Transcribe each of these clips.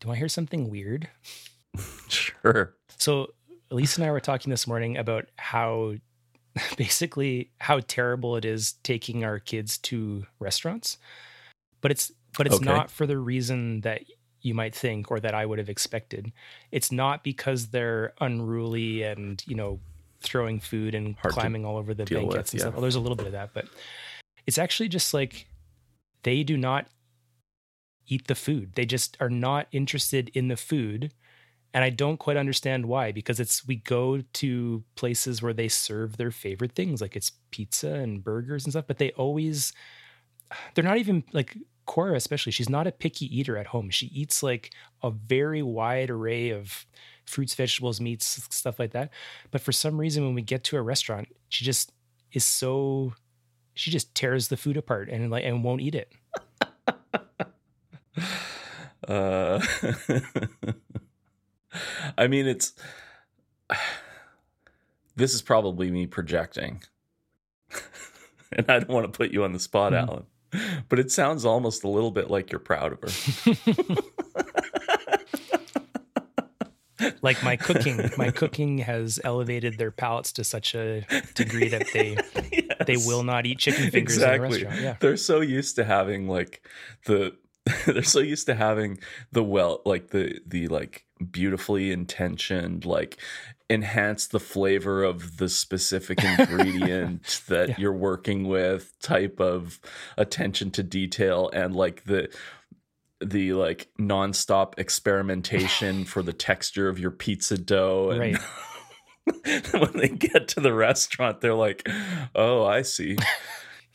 Do I hear something weird? Sure. So Elise and I were talking this morning about how basically how terrible it is taking our kids to restaurants. But it's but it's Okay. not for the reason that you might think or that I would have expected. It's not because they're unruly and, you know, throwing food and Hard climbing all over the deal with, and yeah. stuff. Well, there's a little bit of that, but it's actually just like they do not eat the food. They just are not interested in the food. And I don't quite understand why, because it's we go to places where they serve their favorite things, like it's pizza and burgers and stuff, but they always they're not even like Cora, especially, she's not a picky eater at home. She eats like a very wide array of fruits, vegetables, meats, stuff like that. But for some reason, when we get to a restaurant, she just is so she just tears the food apart and like and won't eat it. Uh, I mean, it's. This is probably me projecting. and I don't want to put you on the spot, Mhm. Allan. But it sounds almost a little bit like you're proud of her. like my cooking, my cooking has elevated their palates to such a degree that they they will not eat chicken fingers in a restaurant. Yeah. They're so used to having like the they're so used to having the well like the the like beautifully intentioned like enhance the flavor of the specific ingredient that Yeah. you're working with type of attention to detail and like the the like nonstop experimentation for the texture of your pizza dough and Right. when they get to the restaurant, they're like, "Oh, I see.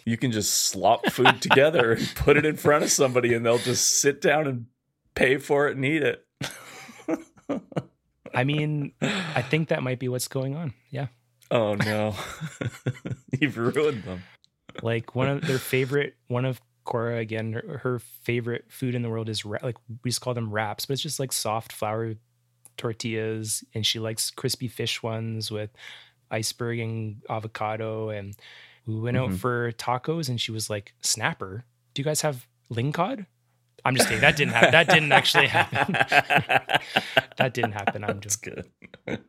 You can just slop food together and put it in front of somebody, and they'll just sit down and pay for it and eat it." I mean, I think that might be what's going on. Yeah. Oh no, you've ruined them. Like one of their favorite, one of Cora again, her, her favorite food in the world is ra- like we just call them wraps, but it's just like soft flour tortillas, and she likes crispy fish ones with iceberg and avocado. And we went out Mhm. for tacos, and she was like, "Snapper, do you guys have lingcod?" I'm just kidding. That didn't happen. That didn't actually happen. that didn't happen. I'm That's just good.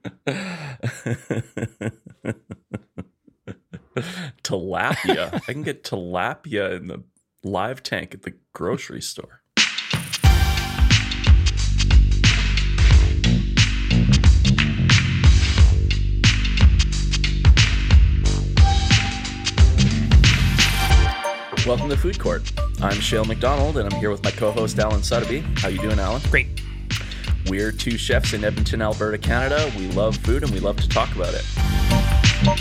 tilapia. I can get tilapia in the live tank at the grocery store. Welcome to Food Court. I'm Shale McDonald, and I'm here with my co-host Allan Suddaby. How you doing, Allan? great. We're two chefs in Edmonton, Alberta, Canada. We love food and we love to talk about it.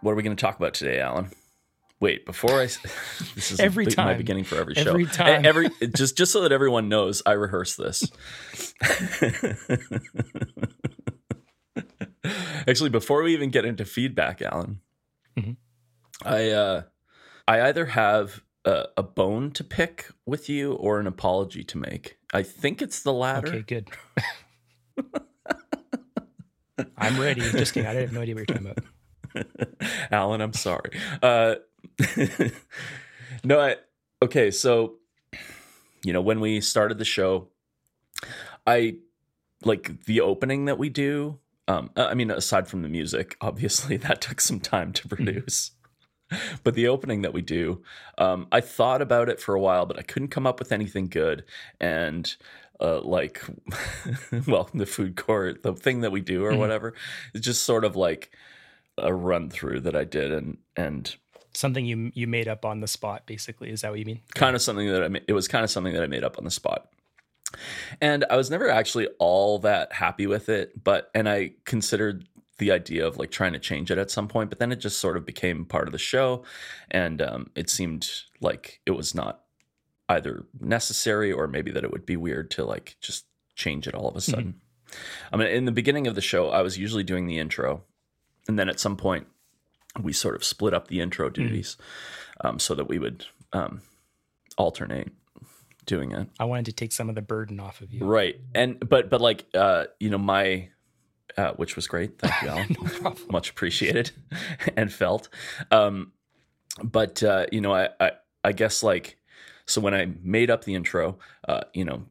What are we going to talk about today, Allan? Wait, before I this is Every big- my beginning for every show. Every time. every just just so that everyone knows, I rehearse this. Actually, before we even get into feedback, Allan, Mhm. I uh, I either have a, a bone to pick with you or an apology to make. I think it's the latter. Okay, good. I'm ready. Just kidding. I didn't have no idea what you're talking about. Allan, I'm sorry. Uh, no, I, okay. So, you know, when we started the show, I like the opening that we do. Um, I mean, aside from the music, obviously that took some time to produce. But the opening that we do, um, I thought about it for a while, but I couldn't come up with anything good. And uh, like, well, the food court, the thing that we do or Mhm. whatever, is just sort of like a run through that I did, and and Something you you made up on the spot, basically. Is that what you mean? kind of something that I ma- it was kind of something that I made up on the spot. And I was never actually all that happy with it, but and I considered the idea of like trying to change it at some point, but then it just sort of became part of the show, and um, it seemed like it was not either necessary or maybe that it would be weird to like just change it all of a sudden. I mean, in the beginning of the show, I was usually doing the intro, and then at some point, we sort of split up the intro duties um, so that we would um, alternate doing it. I wanted to take some of the burden off of you. Right. And but but like uh, you know my uh, which was great. Thank you, Allan. No problem. Much appreciated and felt. Um, but uh, you know, I, I I guess like so when I made up the intro, uh, you know,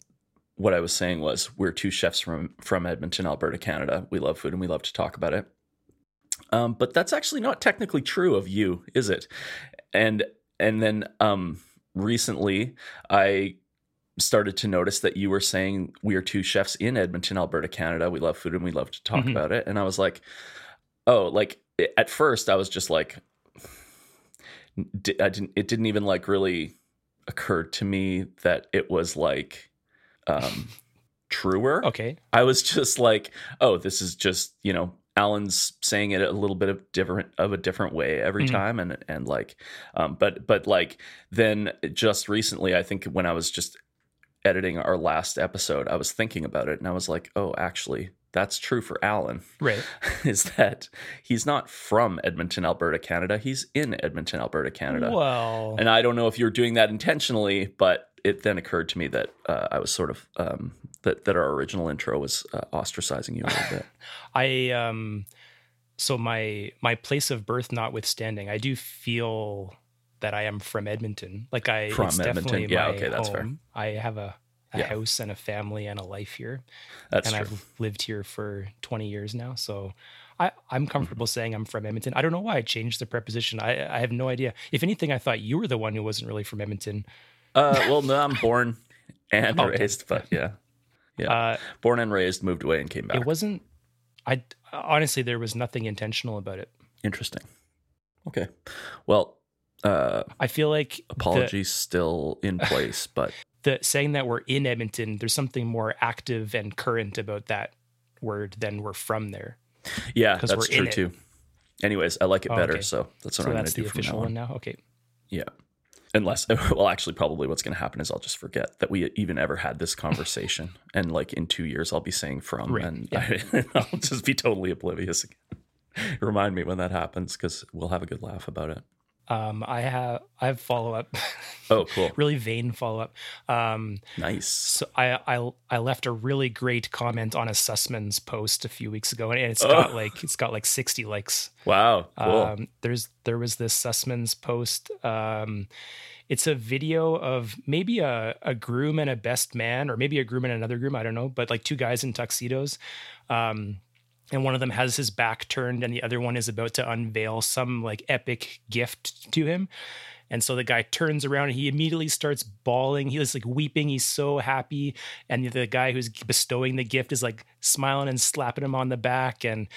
what I was saying was we're two chefs from from Edmonton, Alberta, Canada. We love food and we love to talk about it. Um, but that's actually not technically true of you, is it? And and then um, recently I started to notice that you were saying we are two chefs in Edmonton, Alberta, Canada. We love food and we love to talk Mhm. about it. And I was like, oh, like at first I was just like, I didn't. It didn't even like really occur to me that it was like um, truer. Okay. I was just like, oh, this is just you know Allan's saying it a little bit of different of a different way every Mhm. time, and and like, um, but but like then just recently, I think when I was just editing our last episode, I was thinking about it, and I was like, oh, actually, that's true for Allan. Right. Is that he's not from Edmonton, Alberta, Canada. He's in Edmonton, Alberta, Canada. Well, And I don't know if you're doing that intentionally, but it then occurred to me that uh, I was sort of um, that that our original intro was uh, ostracizing you a little bit. I um so my my place of birth notwithstanding, I do feel that I am from Edmonton. Like I From it's Edmonton? definitely Yeah, my okay, that's fair. home. I have a, a Yeah. house and a family and a life here. That's true. and true. I've lived here for 20 years now. So I, I'm Mm-hmm. comfortable saying I'm from Edmonton. I don't know why I changed the preposition. I, I have no idea. If anything, I thought you were the one who wasn't really from Edmonton. Uh, well, no, I'm born and Oh, raised, but yeah, Yeah. Uh, born and raised, moved away and came back. it wasn't, I honestly, there was nothing intentional about it. Interesting. Okay. Well, uh, I feel like the- apologies still in place, but the saying that we're in Edmonton, there's something more active and current about that word than we're from there. yeah, that's we're true too. Anyways, I like it Oh, better, okay. so that's what so I'm going to the do from official one now. Okay. Yeah. Unless, well, actually, probably what's going to happen is I'll just forget that we even ever had this conversation. and like in two years, I'll be saying from, Right, and yeah. I, will just be totally oblivious again. Remind me when that happens because we'll have a good laugh about it. Um, I have I have follow up, Oh, cool. really vain follow up. Um, Nice. so I, I I left a really great comment on a Sussman's post a few weeks ago, and it's Oh. got like it's got like sixty likes. Wow. Cool. Um, there's there was this Sussman's post. Um, it's a video of maybe a, a groom and a best man, or maybe a groom and another groom. I don't know, but like two guys in tuxedos. Um, and one of them has his back turned, and the other one is about to unveil some like epic gift to him. And so the guy turns around and he immediately starts bawling. He was like weeping. He's so happy. And the guy who's bestowing the gift is like smiling and slapping him on the back. And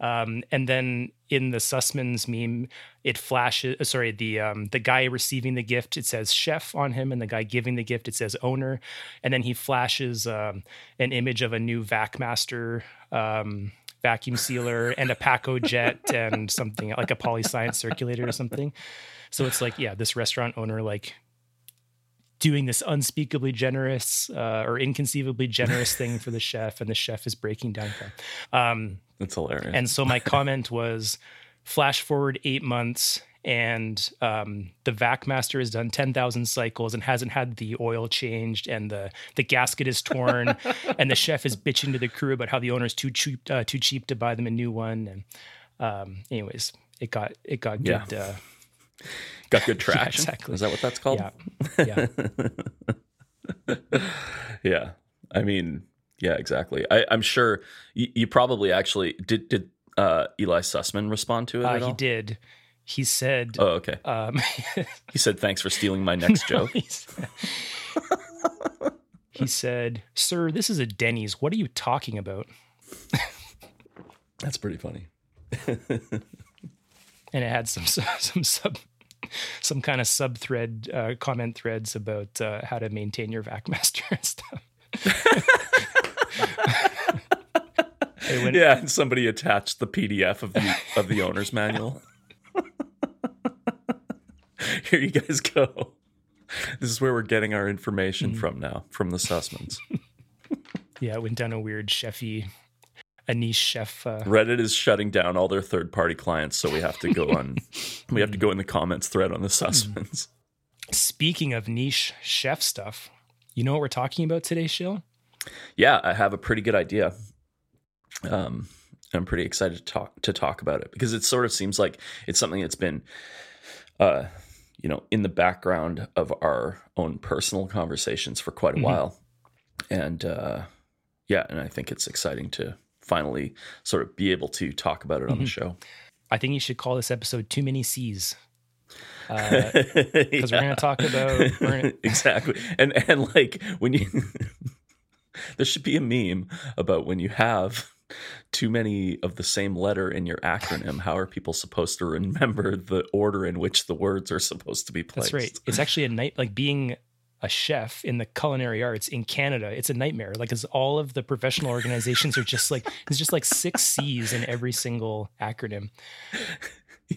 um, and then in the Sussman's meme, it flashes. uh, Sorry, the um, the guy receiving the gift it says chef on him, and the guy giving the gift it says owner. And then he flashes um, an image of a new VacMaster um, vacuum sealer and a Pacojet and something like a PolyScience circulator or something. So it's like, yeah, this restaurant owner like doing this unspeakably generous uh, or inconceivably generous thing for the chef, and the chef is breaking down. Um, That's hilarious. and so my comment was flash forward eight months and um, the VacMaster has done 10,000 cycles and hasn't had the oil changed and the, the gasket is torn and the chef is bitching to the crew about how the owner's too cheap, uh, too cheap to buy them a new one. And um, anyways, it got, it got Yeah. good. Uh, Got good traction. exactly. Is that what that's called? yeah. Yeah. yeah. I mean, yeah, exactly. I, I'm sure you, you probably actually did. Did uh, Eli Sussman respond to it Uh, he did. He said, Oh, okay. um, He said, "Thanks for stealing my next joke." he said- he said, Sir, this is a Denny's. What are you talking about? That's pretty funny. and it had some some sub some kind of sub thread uh, comment threads about uh, how to maintain your VacMaster and stuff. Went- Yeah, and somebody attached the PDF of the of the owner's manual. Here you guys go. This is where we're getting our information Mm. from now, from the Sussmans. yeah, it went down a weird chefy, a niche chef. Uh, Reddit is shutting down all their third party clients, so we have to go on. we have to go in the comments thread on the Sussmans. speaking of niche chef stuff, you know what we're talking about today, Shill? Yeah, I have a pretty good idea. Um, I'm pretty excited to talk to talk about it because it sort of seems like it's something that's been uh, you know, in the background of our own personal conversations for quite a Mhm. while. And uh, yeah, and I think it's exciting to finally sort of be able to talk about it on the Mhm. show. I think you should call this episode "Too Many C's." Because Because we're going to talk about gonna, exactly, and and like when you, there should be a meme about when you have too many of the same letter in your acronym. How are people supposed to remember the order in which the words are supposed to be placed? That's right. It's actually a night like being a chef in the culinary arts in Canada. It's a nightmare. Like, as all of the professional organizations are just like it's just like six C's in every single acronym.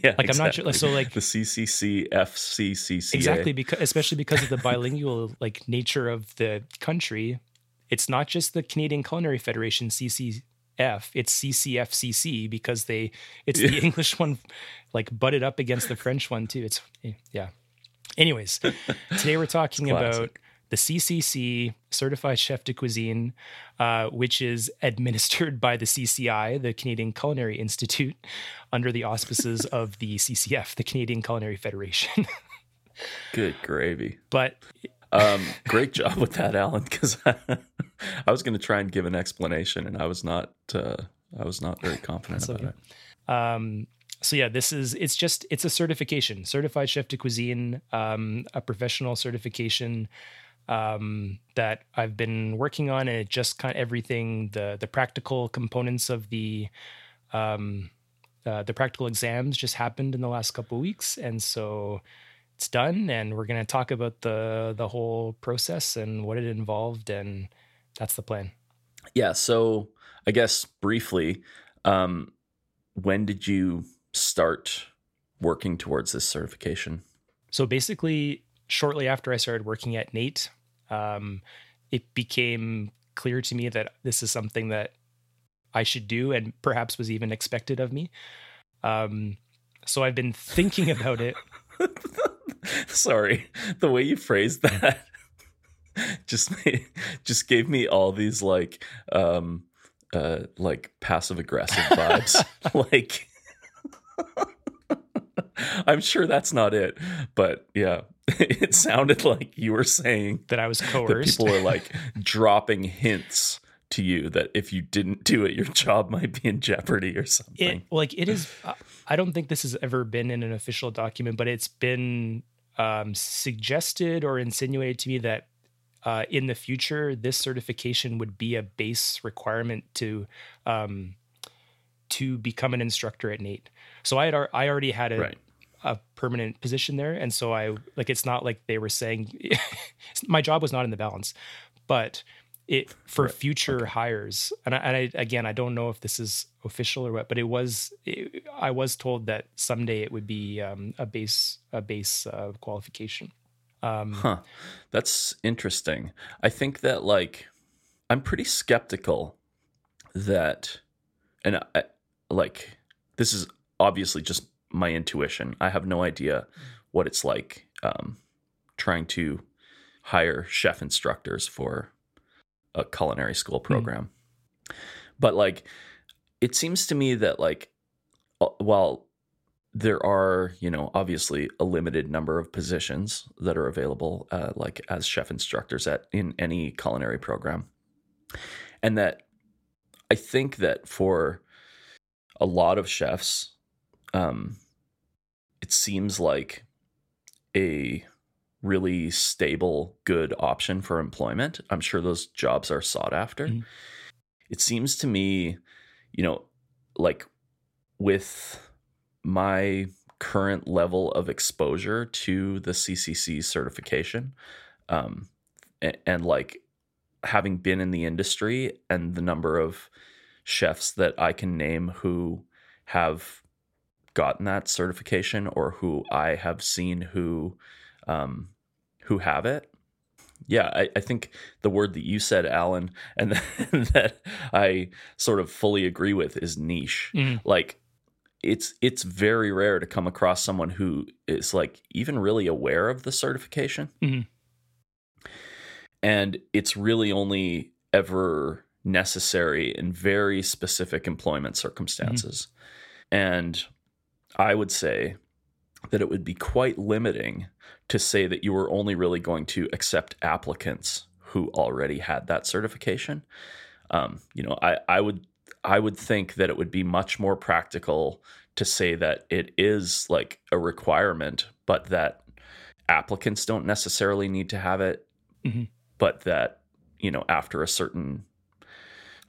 Yeah, Like, I'm not sure- like, so, like- the CCC FCCCA. Exactly because especially because of the bilingual like nature of the country. It's not just the Canadian Culinary Federation CCF. It's CCFCC because they it's the English one like butted up against the French one too. It's yeah. Anyways, today we're talking about the CCC Certified Chef de Cuisine, uh, which is administered by the CCI, the Canadian Culinary Institute, under the auspices of the CCF, the Canadian Culinary Federation. Good gravy. but Um, great job with that, Allan. Because I, was going to try and give an explanation, and I was not. Uh, I was not very confident That's about okay. it. Um, so yeah, this is it's just it's a certification, certified chef de cuisine, um, a professional certification um, that I've been working on, and it just kind of everything the the practical components of the um, uh, the practical exams just happened in the last couple of weeks, and so it's done, and we're going to talk about the the whole process and what it involved, and that's the plan. Yeah. So I guess briefly, um, when did you start working towards this certification? So basically, shortly after I started working at NAIT, um, it became clear to me that this is something that I should do and perhaps was even expected of me. Um, so I've been thinking about it. Sorry, the way you phrased that just made, just gave me all these like um uh like passive aggressive vibes. like I'm sure that's not it, but yeah, it sounded like you were saying That I was coerced. people are like dropping hints to you that if you didn't do it, your job might be in jeopardy or something. it like it is i don't think this has ever been in an official document but it's been um, suggested or insinuated to me that uh, in the future this certification would be a base requirement to um, to become an instructor at nait so i had i already had a, right. a permanent position there and so i like it's not like they were saying my job was not in the balance but it for Right. future hires and I, and I again i don't know if this is official or what but it was it, i was told that someday it would be um, a base a base uh, qualification um, Huh. That's interesting. I think that like I'm pretty skeptical that and I, like this is obviously just my intuition. I have no idea what it's like um trying to hire chef instructors for a culinary school program. But like it seems to me that like uh, while there are, you know, obviously a limited number of positions that are available, uh, like as chef instructors at in any culinary program, and that I think that for a lot of chefs, um, it seems like a really stable, good option for employment. I'm sure those jobs are sought after. Mhm. It seems to me, you know, like with my current level of exposure to the CCC certification, um, and, and like having been in the industry and the number of chefs that I can name who have gotten that certification or who I have seen who um, who have it. Yeah, I, I think the word that you said, Allan, and that I sort of fully agree with is niche. Mm, like it's it's very rare to come across someone who is like even really aware of the certification. Mhm. and it's really only ever necessary in very specific employment circumstances. And i would say that it would be quite limiting to say that you were only really going to accept applicants who already had that certification. Um, you know, I, I would I would think that it would be much more practical to say that it is like a requirement, but that applicants don't necessarily need to have it, mm-hmm. but that you know after a certain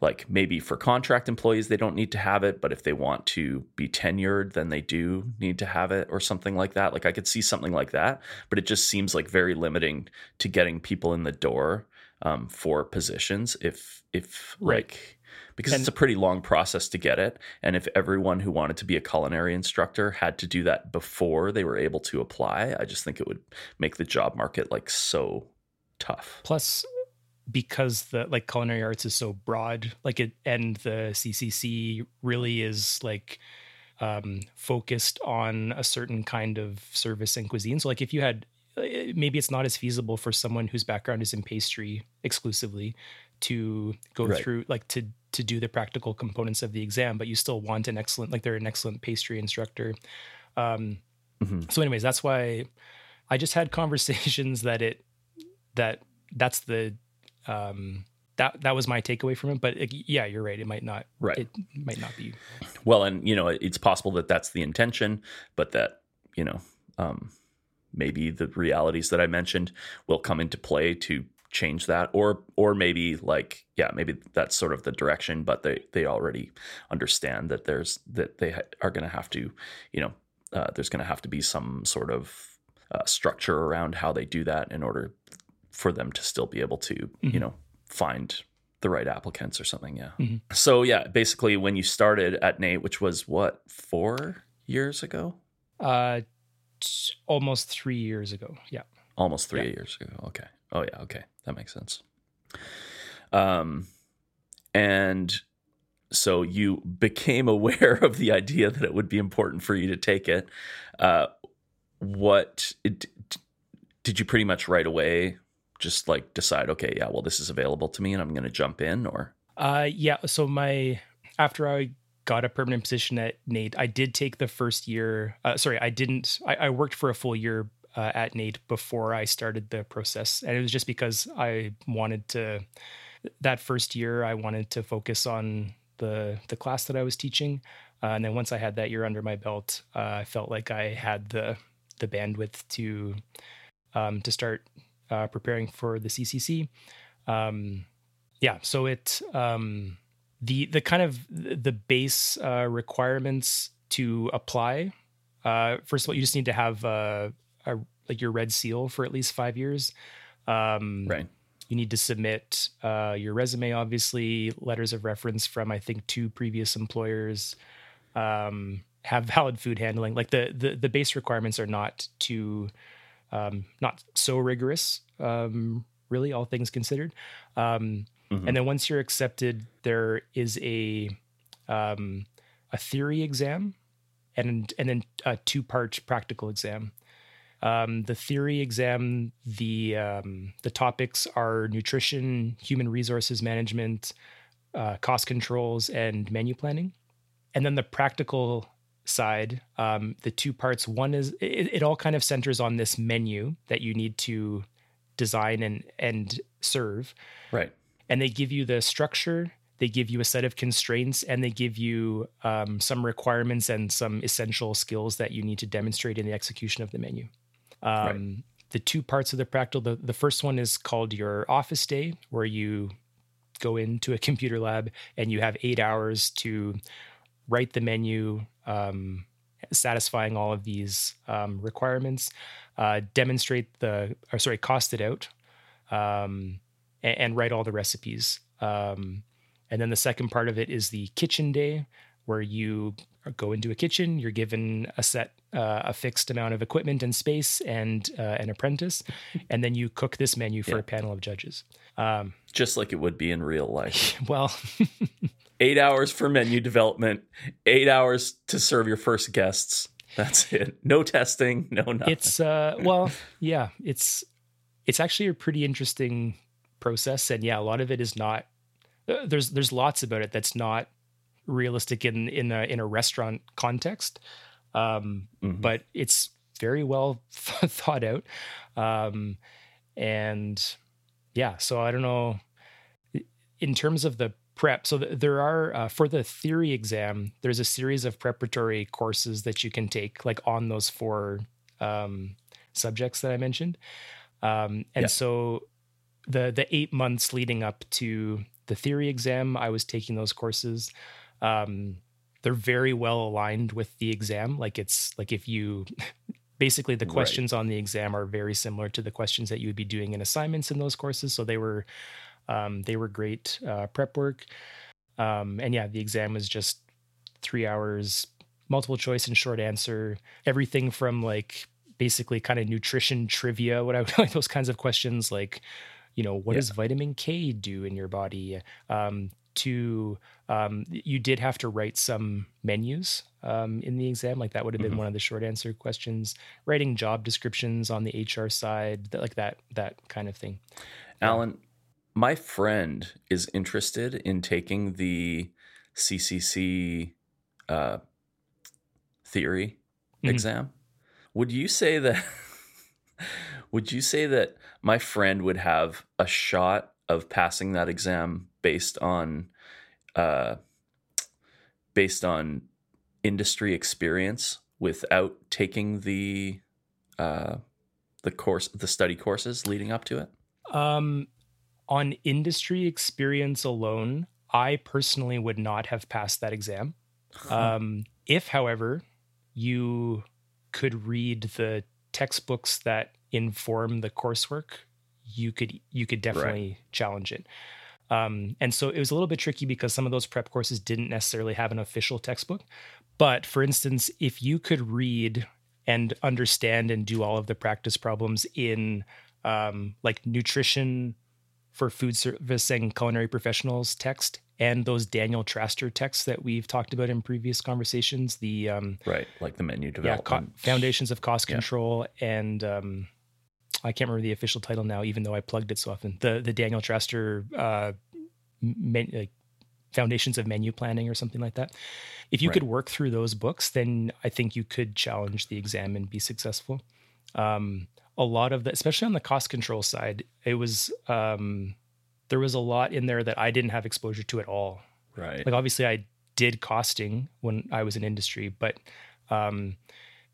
like maybe for contract employees they don't need to have it but if they want to be tenured then they do need to have it or something like that like i could see something like that but it just seems like very limiting to getting people in the door um, for positions if if Right. like because And- it's a pretty long process to get it and if everyone who wanted to be a culinary instructor had to do that before they were able to apply i just think it would make the job market like so tough plus because the like culinary arts is so broad like it and the ccc really is like um focused on a certain kind of service and cuisine so like if you had eh, maybe it's not as feasible for someone whose background is in pastry exclusively to go Right. through like to to do the practical components of the exam but you still want an excellent like they're an excellent pastry instructor um Mhm. so anyways that's why i just had conversations that it that that's the um that that was my takeaway from it but like, yeah you're right. It might not right. it might not be. Well and you know it's possible that that's the intention but that you know um maybe the realities that i mentioned will come into play to change that or or maybe like yeah maybe that's sort of the direction but they they already understand that there's that they ha- are going to have to you know uh, there's going to have to be some sort of uh, structure around how they do that in order for them to still be able to you Mhm. know find the right applicants or something yeah Mhm. so yeah basically when you started at nait which was what four years ago uh t- almost 3 years ago yeah almost three Yeah. years ago okay oh yeah okay that makes sense um and so you became aware of the idea that it would be important for you to take it uh what it, did you pretty much right away just like decide okay yeah well this is available to me and i'm going to jump in or Uh, yeah. So my after I got a permanent position at NAIT, I did take the first year. Uh, sorry, I didn't. I, I worked for a full year uh, at NAIT before I started the process, and it was just because I wanted to. That first year, I wanted to focus on the the class that I was teaching, uh, and then once I had that year under my belt, uh, I felt like I had the the bandwidth to um, to start uh, preparing for the CCC. Um, yeah so it um the the kind of the base uh requirements to apply uh first of all you just need to have uh a like your red seal for at least five years. Um right. you need to submit uh your resume obviously letters of reference from i think two previous employers um have valid food handling. Like the the, the base requirements are not too um not so rigorous um really all things considered. Um Mhm. and then once you're accepted there is a um a theory exam and and then a two part practical exam. Um, the theory exam the um, the topics are nutrition human resources management uh, cost controls and menu planning. And then the practical side um, the two parts one is it, it all kind of centers on this menu that you need to design and and serve. Right. And they give you the structure they give you a set of constraints and they give you um, some requirements and some essential skills that you need to demonstrate in the execution of the menu. Um, the two parts of the practical the, the first one is called your office day where you go into a computer lab and you have eight hours to write the menu um, satisfying all of these um, requirements uh, demonstrate the or sorry cost it out um, and, and write all the recipes. Um, and then the second part of it is the kitchen day where you go into a kitchen you're given a set uh, a fixed amount of equipment and space and uh, an apprentice and then you cook this menu for Yeah. a panel of judges. Um, just like it would be in real life. well eight hours for menu development, eight hours to serve your first guests. That's it. No testing, no nothing. it's uh well yeah it's it's actually a pretty interesting process and yeah a lot of it is not uh, there's there's lots about it that's not realistic in in a in a restaurant context um Mhm. but it's very well thought out. Um, and yeah, so I don't know. In terms of the prep, so there are uh, for the theory exam, there's a series of preparatory courses that you can take, like on those four um, subjects that I mentioned. Um, and yeah. so the the eight months leading up to the theory exam, I was taking those courses. Um, they're very well aligned with the exam. Like it's like if you basically the questions right. on the exam are very similar to the questions that you would be doing in assignments in those courses. So they were um, they were great uh, prep work. Um, and yeah, the exam was just three hours, multiple choice and short answer, everything from like basically kind of nutrition trivia, what I would like those kinds of questions like you know what yeah. does vitamin k do in your body um, to um, you did have to write some menus um, in the exam like that would have been mm-hmm. one of the short answer questions writing job descriptions on the hr side like that that kind of thing allan my friend is interested in taking the ccc uh, theory mm-hmm. exam would you say that would you say that my friend would have a shot of passing that exam based on uh, based on industry experience without taking the uh, the course the study courses leading up to it um, on industry experience alone i personally would not have passed that exam um, if however you could read the textbooks that inform the coursework, you could you could definitely right. challenge it. Um, and so it was a little bit tricky because some of those prep courses didn't necessarily have an official textbook. But for instance, if you could read and understand and do all of the practice problems in um, like nutrition for food service and culinary professionals text and those Daniel Traster texts that we've talked about in previous conversations. The um, right, like the menu development, yeah, co- foundations of cost control, yeah. and um, I can't remember the official title now, even though I plugged it so often. The the Daniel Traster uh, men, like foundations of menu planning or something like that. If you right. could work through those books, then I think you could challenge the exam and be successful. Um, a lot of the, especially on the cost control side, it was um, there was a lot in there that I didn't have exposure to at all. Right. Like obviously I did costing when I was in industry, but um,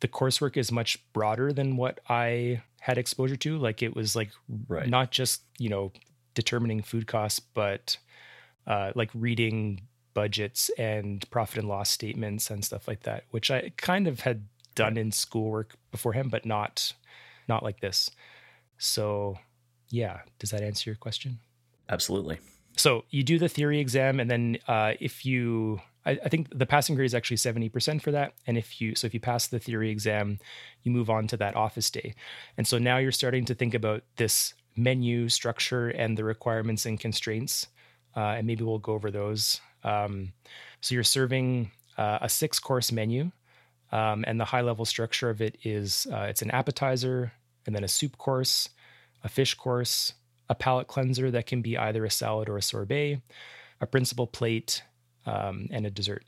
the coursework is much broader than what I had exposure to. Like it was like right. not just, you know, determining food costs, but uh, like reading budgets and profit and loss statements and stuff like that, which I kind of had done in schoolwork beforehand, but not not like this. So yeah, does that answer your question? Absolutely. So you do the theory exam, and then uh, if you, I, I, think the passing grade is actually seventy percent for that. And if you, so if you pass the theory exam, you move on to that office day, and so now you're starting to think about this menu structure and the requirements and constraints, uh, and maybe we'll go over those. Um, so you're serving uh, a six course menu, um, and the high level structure of it is uh, it's an appetizer, and then a soup course, a fish course, a palate cleanser that can be either a salad or a sorbet, a principal plate, um, and a dessert.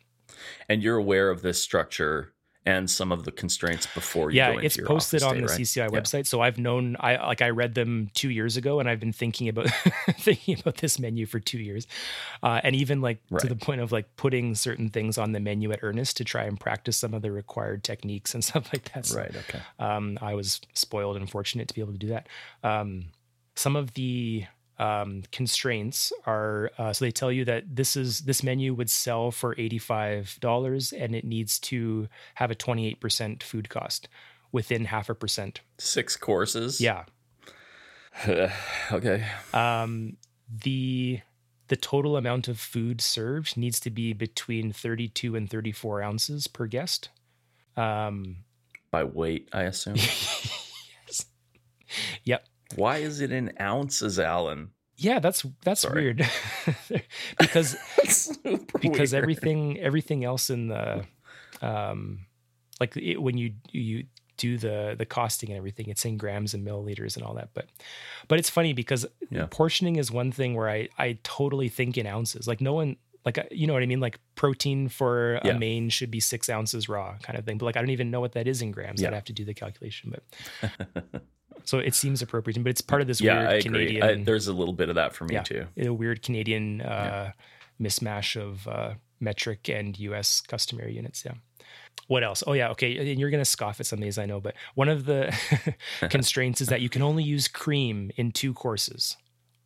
And you're aware of this structure and some of the constraints before you yeah it's posted on day, the right? cci website yeah. so i've known i like i read them two years ago and i've been thinking about thinking about this menu for two years uh, and even like right. to the point of like putting certain things on the menu at earnest to try and practice some of the required techniques and stuff like that so, right okay um, i was spoiled and fortunate to be able to do that um, some of the um, constraints are uh, so they tell you that this is this menu would sell for $85 and it needs to have a 28% food cost within half a percent. Six courses? Yeah. Okay. Um, the the total amount of food served needs to be between 32 and 34 ounces per guest. Um, by weight i assume? Yes. Yep why is it in ounces, Allan? Yeah, that's that's Sorry. weird. because because weird. everything everything else in the um like it, when you you do the the costing and everything it's in grams and milliliters and all that but but it's funny because yeah. portioning is one thing where i i totally think in ounces like no one like you know what I mean? Like protein for Yeah. a main should be six ounces raw, kind of thing. But like I don't even know what that is in grams. I'd have to do the calculation, but so it seems appropriate. But it's part of this yeah, weird I agree. Canadian. I, there's a little bit of that for me Yeah. too. a weird Canadian uh, mismatch of uh, metric and US customary units. Yeah. What else? Oh, yeah. Okay. And you're going to scoff at some of these, I know, but one of the constraints is that you can only use cream in two courses.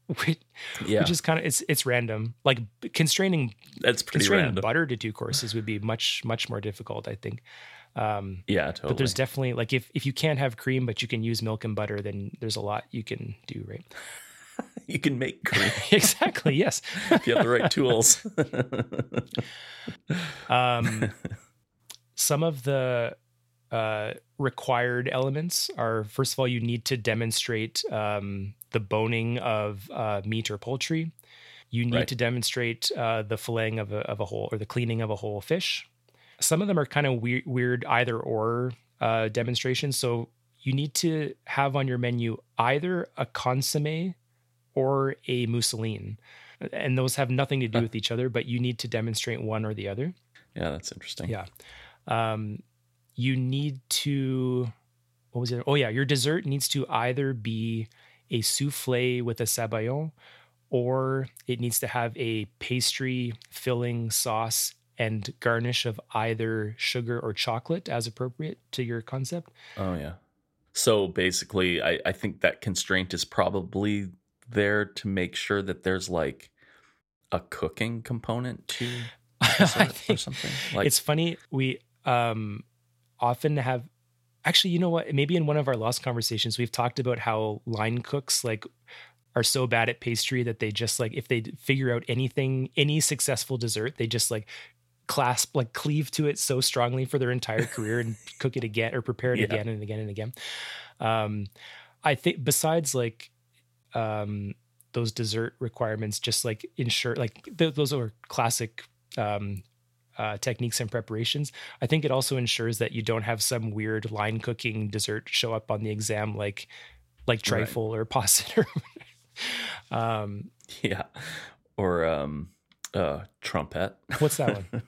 Which, Yeah, which is kind of it's it's random. Like constraining that's pretty constraining random. butter to two courses would be much much more difficult, I think. Um, yeah, totally. But there's definitely like if if you can't have cream but you can use milk and butter, then there's a lot you can do, right? you can make cream exactly. Yes. if you have the right tools. Um, some of the uh, required elements are first of all, you need to demonstrate um, the boning of uh, meat or poultry. You need Right. to demonstrate uh, the filleting of a, of a whole or the cleaning of a whole fish. Some of them are kind of weird, weird either or uh, demonstrations. So you need to have on your menu either a consomme or a mousseline. And those have nothing to do with each other, but you need to demonstrate one or the other. yeah, that's interesting. Yeah. Um, you need to, what was it? Oh, yeah. Your dessert needs to either be a souffle with a sabayon or it needs to have a pastry filling sauce and garnish of either sugar or chocolate as appropriate to your concept. Oh yeah. So basically, I, I think that constraint is probably there to make sure that there's like a cooking component to dessert or something. Like it's funny. We um, often have, actually, you know what? Maybe in one of our lost conversations, we've talked about how line cooks like are so bad at pastry that they just like if they figure out anything, any successful dessert, they just like clasp like cleave to it so strongly for their entire career and cook it again or prepare it Yeah. again and again and again. Um, I think besides like um those dessert requirements, just like ensure like th- those are classic um uh, techniques and preparations. I think it also ensures that you don't have some weird line cooking dessert show up on the exam like like Right. trifle or posset or um yeah, or um, uh, trempette. what's that one?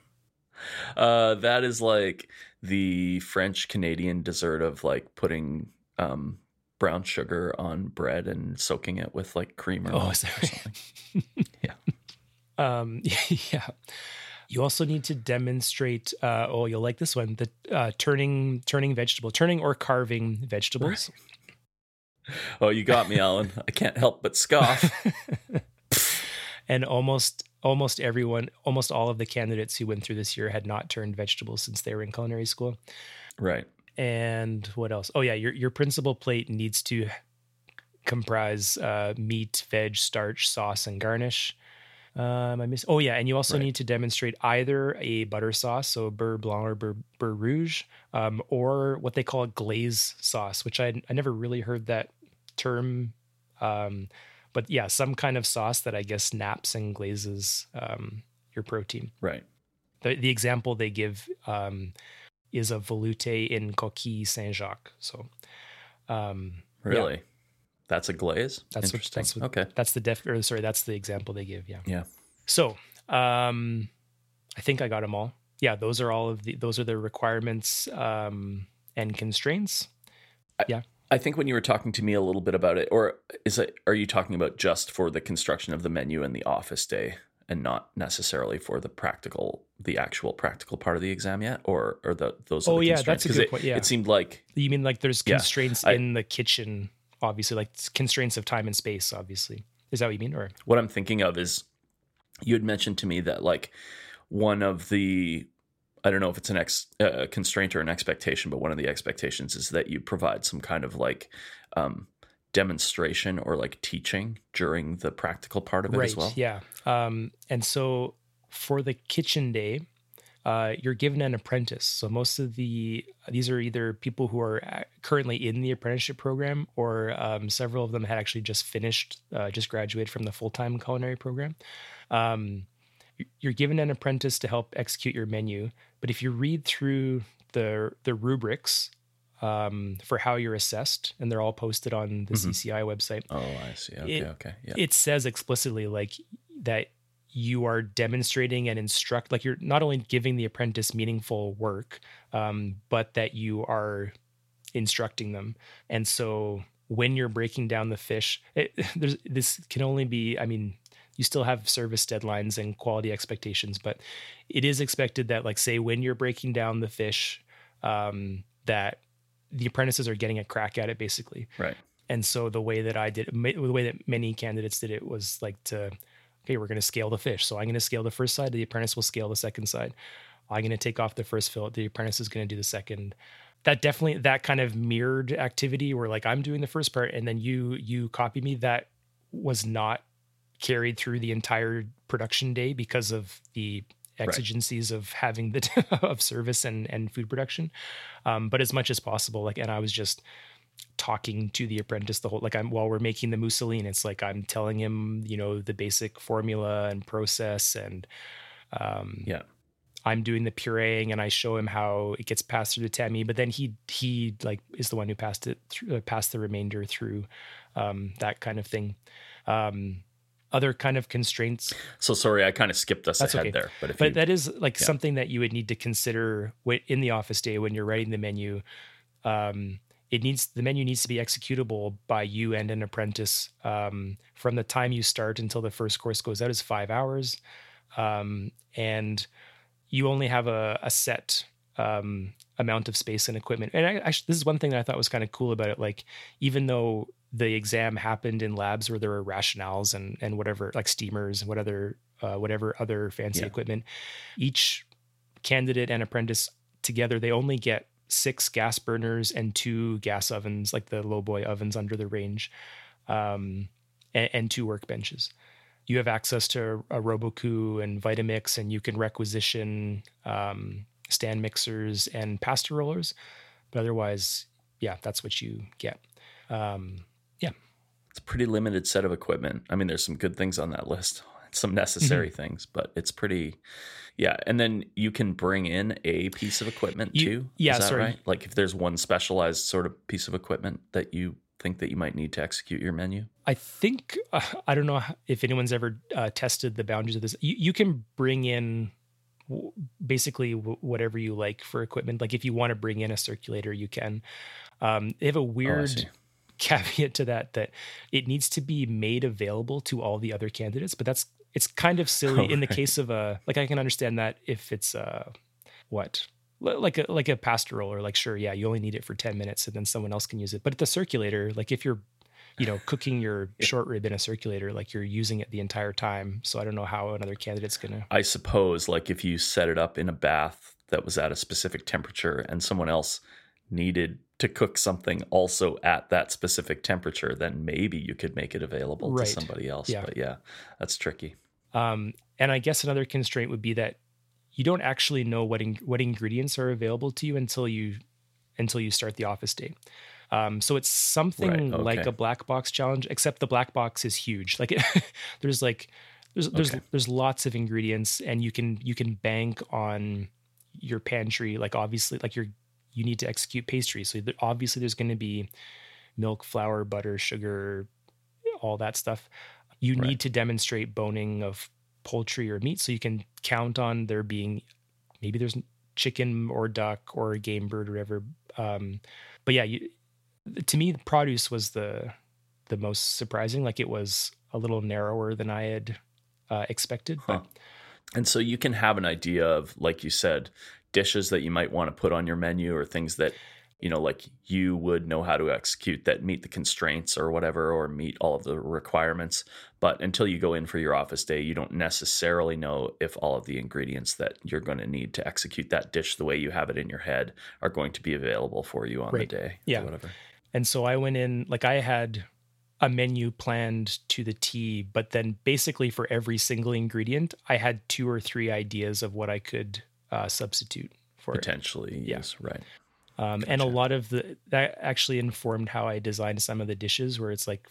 uh, that is like the French Canadian dessert of like putting um brown sugar on bread and soaking it with like cream or Oh, is that or right? something. Yeah. Um, yeah. You also need to demonstrate. Uh, oh, you'll like this one: the uh, turning, turning vegetable, turning or carving vegetables. Oh, you got me, Allan. I can't help but scoff. and almost, almost everyone, almost all of the candidates who went through this year had not turned vegetables since they were in culinary school. right. And what else? Oh yeah, your your principal plate needs to comprise uh, meat, veg, starch, sauce, and garnish. Um, I miss. Oh yeah, and you also Right. need to demonstrate either a butter sauce, so beurre blanc or beurre, beurre rouge, um, or what they call a glaze sauce, which I I never really heard that term. Um, but yeah, some kind of sauce that I guess naps and glazes um, your protein Right. the the example they give um, is a velouté in coquille Saint Jacques. So um, Really? That's a glaze? That's what- Interesting. that's what- okay. that's the def or sorry, that's the example they give. Yeah. Yeah. So um, I think I got them all. Yeah, those are all of the those are the requirements um, and constraints. I think when you were talking to me a little bit about it, or is it are you talking about just for the construction of the menu and the office day and not necessarily for the practical the actual practical part of the exam yet? Or or the those are Oh, the yeah, that's a good it, point, yeah. It seemed like You mean like there's Yeah, constraints I- in the kitchen, obviously, like constraints of time and space, obviously. Is that what you mean? Or what I'm thinking of is you had mentioned to me that like one of the I don't know if it's an ex uh, constraint or an expectation, but one of the expectations is that you provide some kind of like um, demonstration or like teaching during the practical part of it right, as well. Yeah. Um, and so for the kitchen day, uh, you're given an apprentice. So most of the these are either people who are currently in the apprenticeship program, or um, several of them had actually just finished, uh, just graduated from the full time culinary program. Um, you're given an apprentice to help execute your menu, but if you read through the the rubrics um, for how you're assessed, and they're all posted on the Mhm. CCI website Oh, I see. Okay, It- okay, yeah. it says explicitly like that you are demonstrating and instruct like you're not only giving the apprentice meaningful work um, but that you are instructing them and so when you're breaking down the fish it, there's this can only be i mean you still have service deadlines and quality expectations but it is expected that like say when you're breaking down the fish um, that the apprentices are getting a crack at it basically right and so the way that i did the way that many candidates did it was like to okay, we're going to scale the fish. So I'm going to scale the first side, the apprentice will scale the second side. I'm going to take off the first fillet, the apprentice is going to do the second. That definitely that kind of mirrored activity where like I'm doing the first part and then you you copy me that was not carried through the entire production day because of the exigencies right. of having the of service and and food production. Um, but as much as possible, like and I was just talking to the apprentice the whole like I'm while we're making the mousseline, it's like I'm telling him, you know, the basic formula and process and um yeah. I'm doing the pureeing and I show him how it gets passed through the tammy, but then he he like is the one who passed it through uh, passed the remainder through um that kind of thing. Um other kind of constraints. So sorry, I kind of skipped us That's ahead okay. there, but but you, that is like yeah. something that you would need to consider in the office day when you're writing the menu. Um, it needs the menu needs to be executable by you and an apprentice um, from the time you start until the first course goes out is five hours um, and you only have a, a set um, amount of space and equipment and I, this is one thing that i thought was kind of cool about it like even though the exam happened in labs where there were Rationals and and whatever like steamers and whatever uh, whatever other fancy yeah. equipment each candidate and apprentice together they only get six gas burners and two gas ovens, like the low boy ovens under the range, um, and, and, two workbenches. You have access to a Robot-Coupe and Vitamix, and you can requisition um, stand mixers and pasta rollers. But otherwise, yeah, that's what you get. Um, yeah. It's a pretty limited set of equipment. I mean, there's some good things on that list, some necessary mm-hmm. things, but it's pretty yeah, and then you can bring in a piece of equipment you, too. Yeah, Is right? Like if there's one specialized sort of piece of equipment that you think that you might need to execute your menu. I think uh, I don't know if anyone's ever uh, tested the boundaries of this. You, you can bring in basically whatever you like for equipment. Like if you want to bring in a circulator, you can. Um, they have a oh, weird. Oh, caveat to that that it needs to be made available to all the other candidates but that's it's kind of silly oh, in the case of a like I can understand that if it's uh what? Like a like a pasta roller or like sure yeah you only need it for 10 minutes and then someone else can use it. But at the circulator like if you're you know cooking your short rib in a circulator like you're using it the entire time so i don't know how another candidate's gonna i suppose like if you set it up in a bath that was at a specific temperature and someone else needed to cook something also at that specific temperature then maybe you could make it available right. to somebody else yeah. but yeah that's tricky um, and I guess another constraint would be that you don't actually know what in, what ingredients are available to you until you until you start the office day. Um, so it's something right, okay. like a black box challenge, except the black box is huge. Like it, there's like there's there's okay. there's lots of ingredients, and you can you can bank on your pantry. Like obviously, like you're you need to execute pastry, so obviously there's going to be milk, flour, butter, sugar, all that stuff you right. need to demonstrate boning of poultry or meat so you can count on there being maybe there's chicken or duck or a game bird or whatever um, but yeah you, to me the produce was the the most surprising like it was a little narrower than i had uh, expected huh. and so you can have an idea of like you said dishes that you might want to put on your menu or things that you know like you would know how to execute that meet the constraints or whatever or meet all of the requirements. But until you go in for your office day you don't necessarily know if all of the ingredients that you're going to need to execute that dish the way you have it in your head are going to be available for you on right. the day yeah. whatever. And so i went in like i had a menu planned to the T, but then basically for every single ingredient, I had two or three ideas of what I could uh, substitute for potentially. It. Yes, yeah. right. Um, gotcha. And a lot of the that actually informed how I designed some of the dishes, where it's like,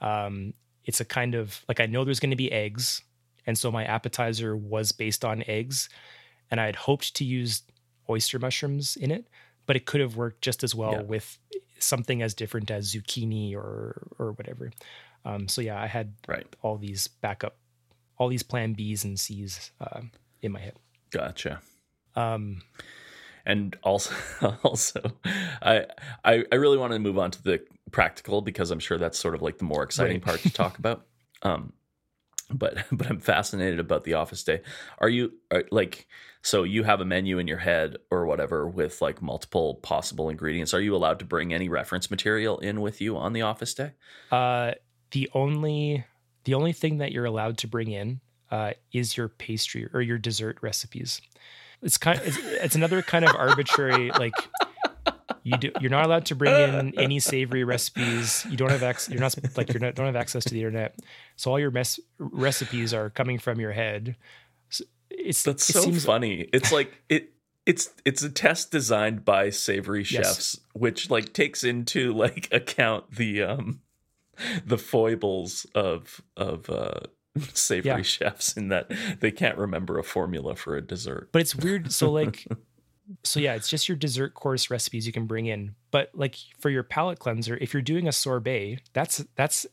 um, it's a kind of like I know there's going to be eggs, and so my appetizer was based on eggs, and I had hoped to use oyster mushrooms in it, but it could have worked just as well yeah. with something as different as zucchini or or whatever. Um, so yeah, I had right. all these backup all these plan Bs and Cs uh, in my head. Gotcha. Um, and also also I, I i really want to move on to the practical because i'm sure that's sort of like the more exciting Right. part to talk about um but but i'm fascinated about the office day are you are, like so you have a menu in your head or whatever with like multiple possible ingredients are you allowed to bring any reference material in with you on the office day uh, the only the only thing that you're allowed to bring in uh, is your pastry or your dessert recipes. It's kind it's, it's another kind of arbitrary like you do you're not allowed to bring in any savory recipes. You don't have access. You're not like you're not don't have access to the internet. So all your mess recipes are coming from your head. So it's that's it so seems- funny it's like it it's it's a test designed by savory Yes. chefs which like takes into like account the um the foibles of of uh savory Yeah. chefs in that they can't remember a formula for a dessert. But it's weird so like so yeah it's just your dessert course recipes you can bring in. But like for your palate cleanser if you're doing a sorbet that's that's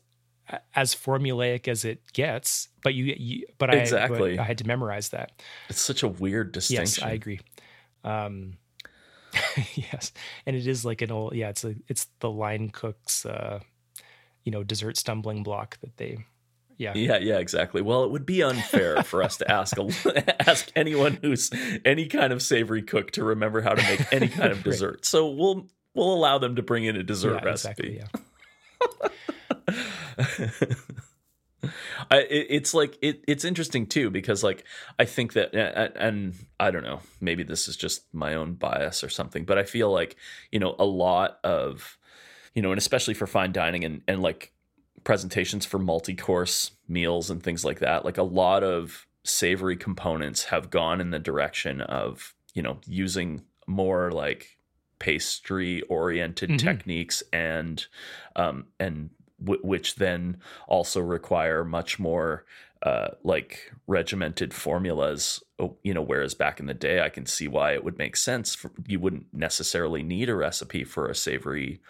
as formulaic as it gets but you, you but i Exactly. but i had to memorize that. It's such a weird distinction yes i agree. Um yes and it is like an old yeah it's a it's the line cooks uh you know dessert stumbling block that they yeah. Yeah yeah exactly. Well it would be unfair for us to ask a, ask anyone who's any kind of savory cook to remember how to make any kind of Right. dessert. So we'll we'll allow them to bring in a dessert yeah, recipe. exactly, yeah. I, it, it's like it, it's interesting too because like I think that and, and I don't know maybe this is just my own bias or something but I feel like you know a lot of you know and especially for fine dining and and like presentations for multi-course meals and things like that like a lot of savory components have gone in the direction of you know using more like pastry oriented Mhm. techniques and um and w- which then also require much more uh, like regimented formulas. Oh, You know, whereas back in the day, I can see why it would make sense. For, you wouldn't necessarily need a recipe for a savory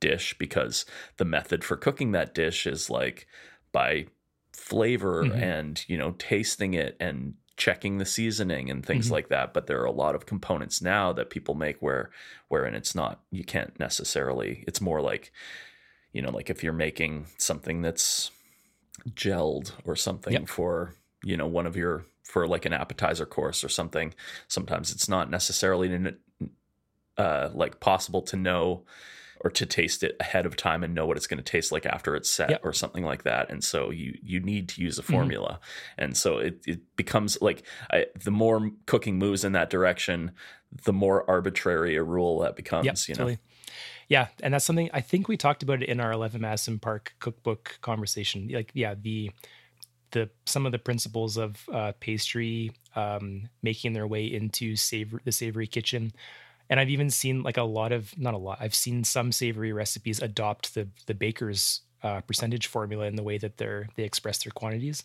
dish because the method for cooking that dish is like by flavor Mhm. and you know tasting it and checking the seasoning and things Mhm. like that but there are a lot of components now that people make where wherein it's not you can't necessarily it's more like you know like if you're making something that's gelled or something Yep. for you know one of your for like an appetizer course or something sometimes it's not necessarily uh like possible to know or to taste it ahead of time and know what it's going to taste like after it's set Yep. or something like that and so you you need to use a Mhm. formula and so it it becomes like I, the more cooking moves in that direction the more arbitrary a rule that becomes Yep, you know totally. Yeah, and that's something I think we talked about it in our Eleven Madison Park cookbook conversation. Like, yeah, the the some of the principles of uh, pastry um, making their way into savor the savory kitchen, and I've even seen like a lot of not a lot. I've seen some savory recipes adopt the the baker's uh, percentage formula in the way that they're they express their quantities.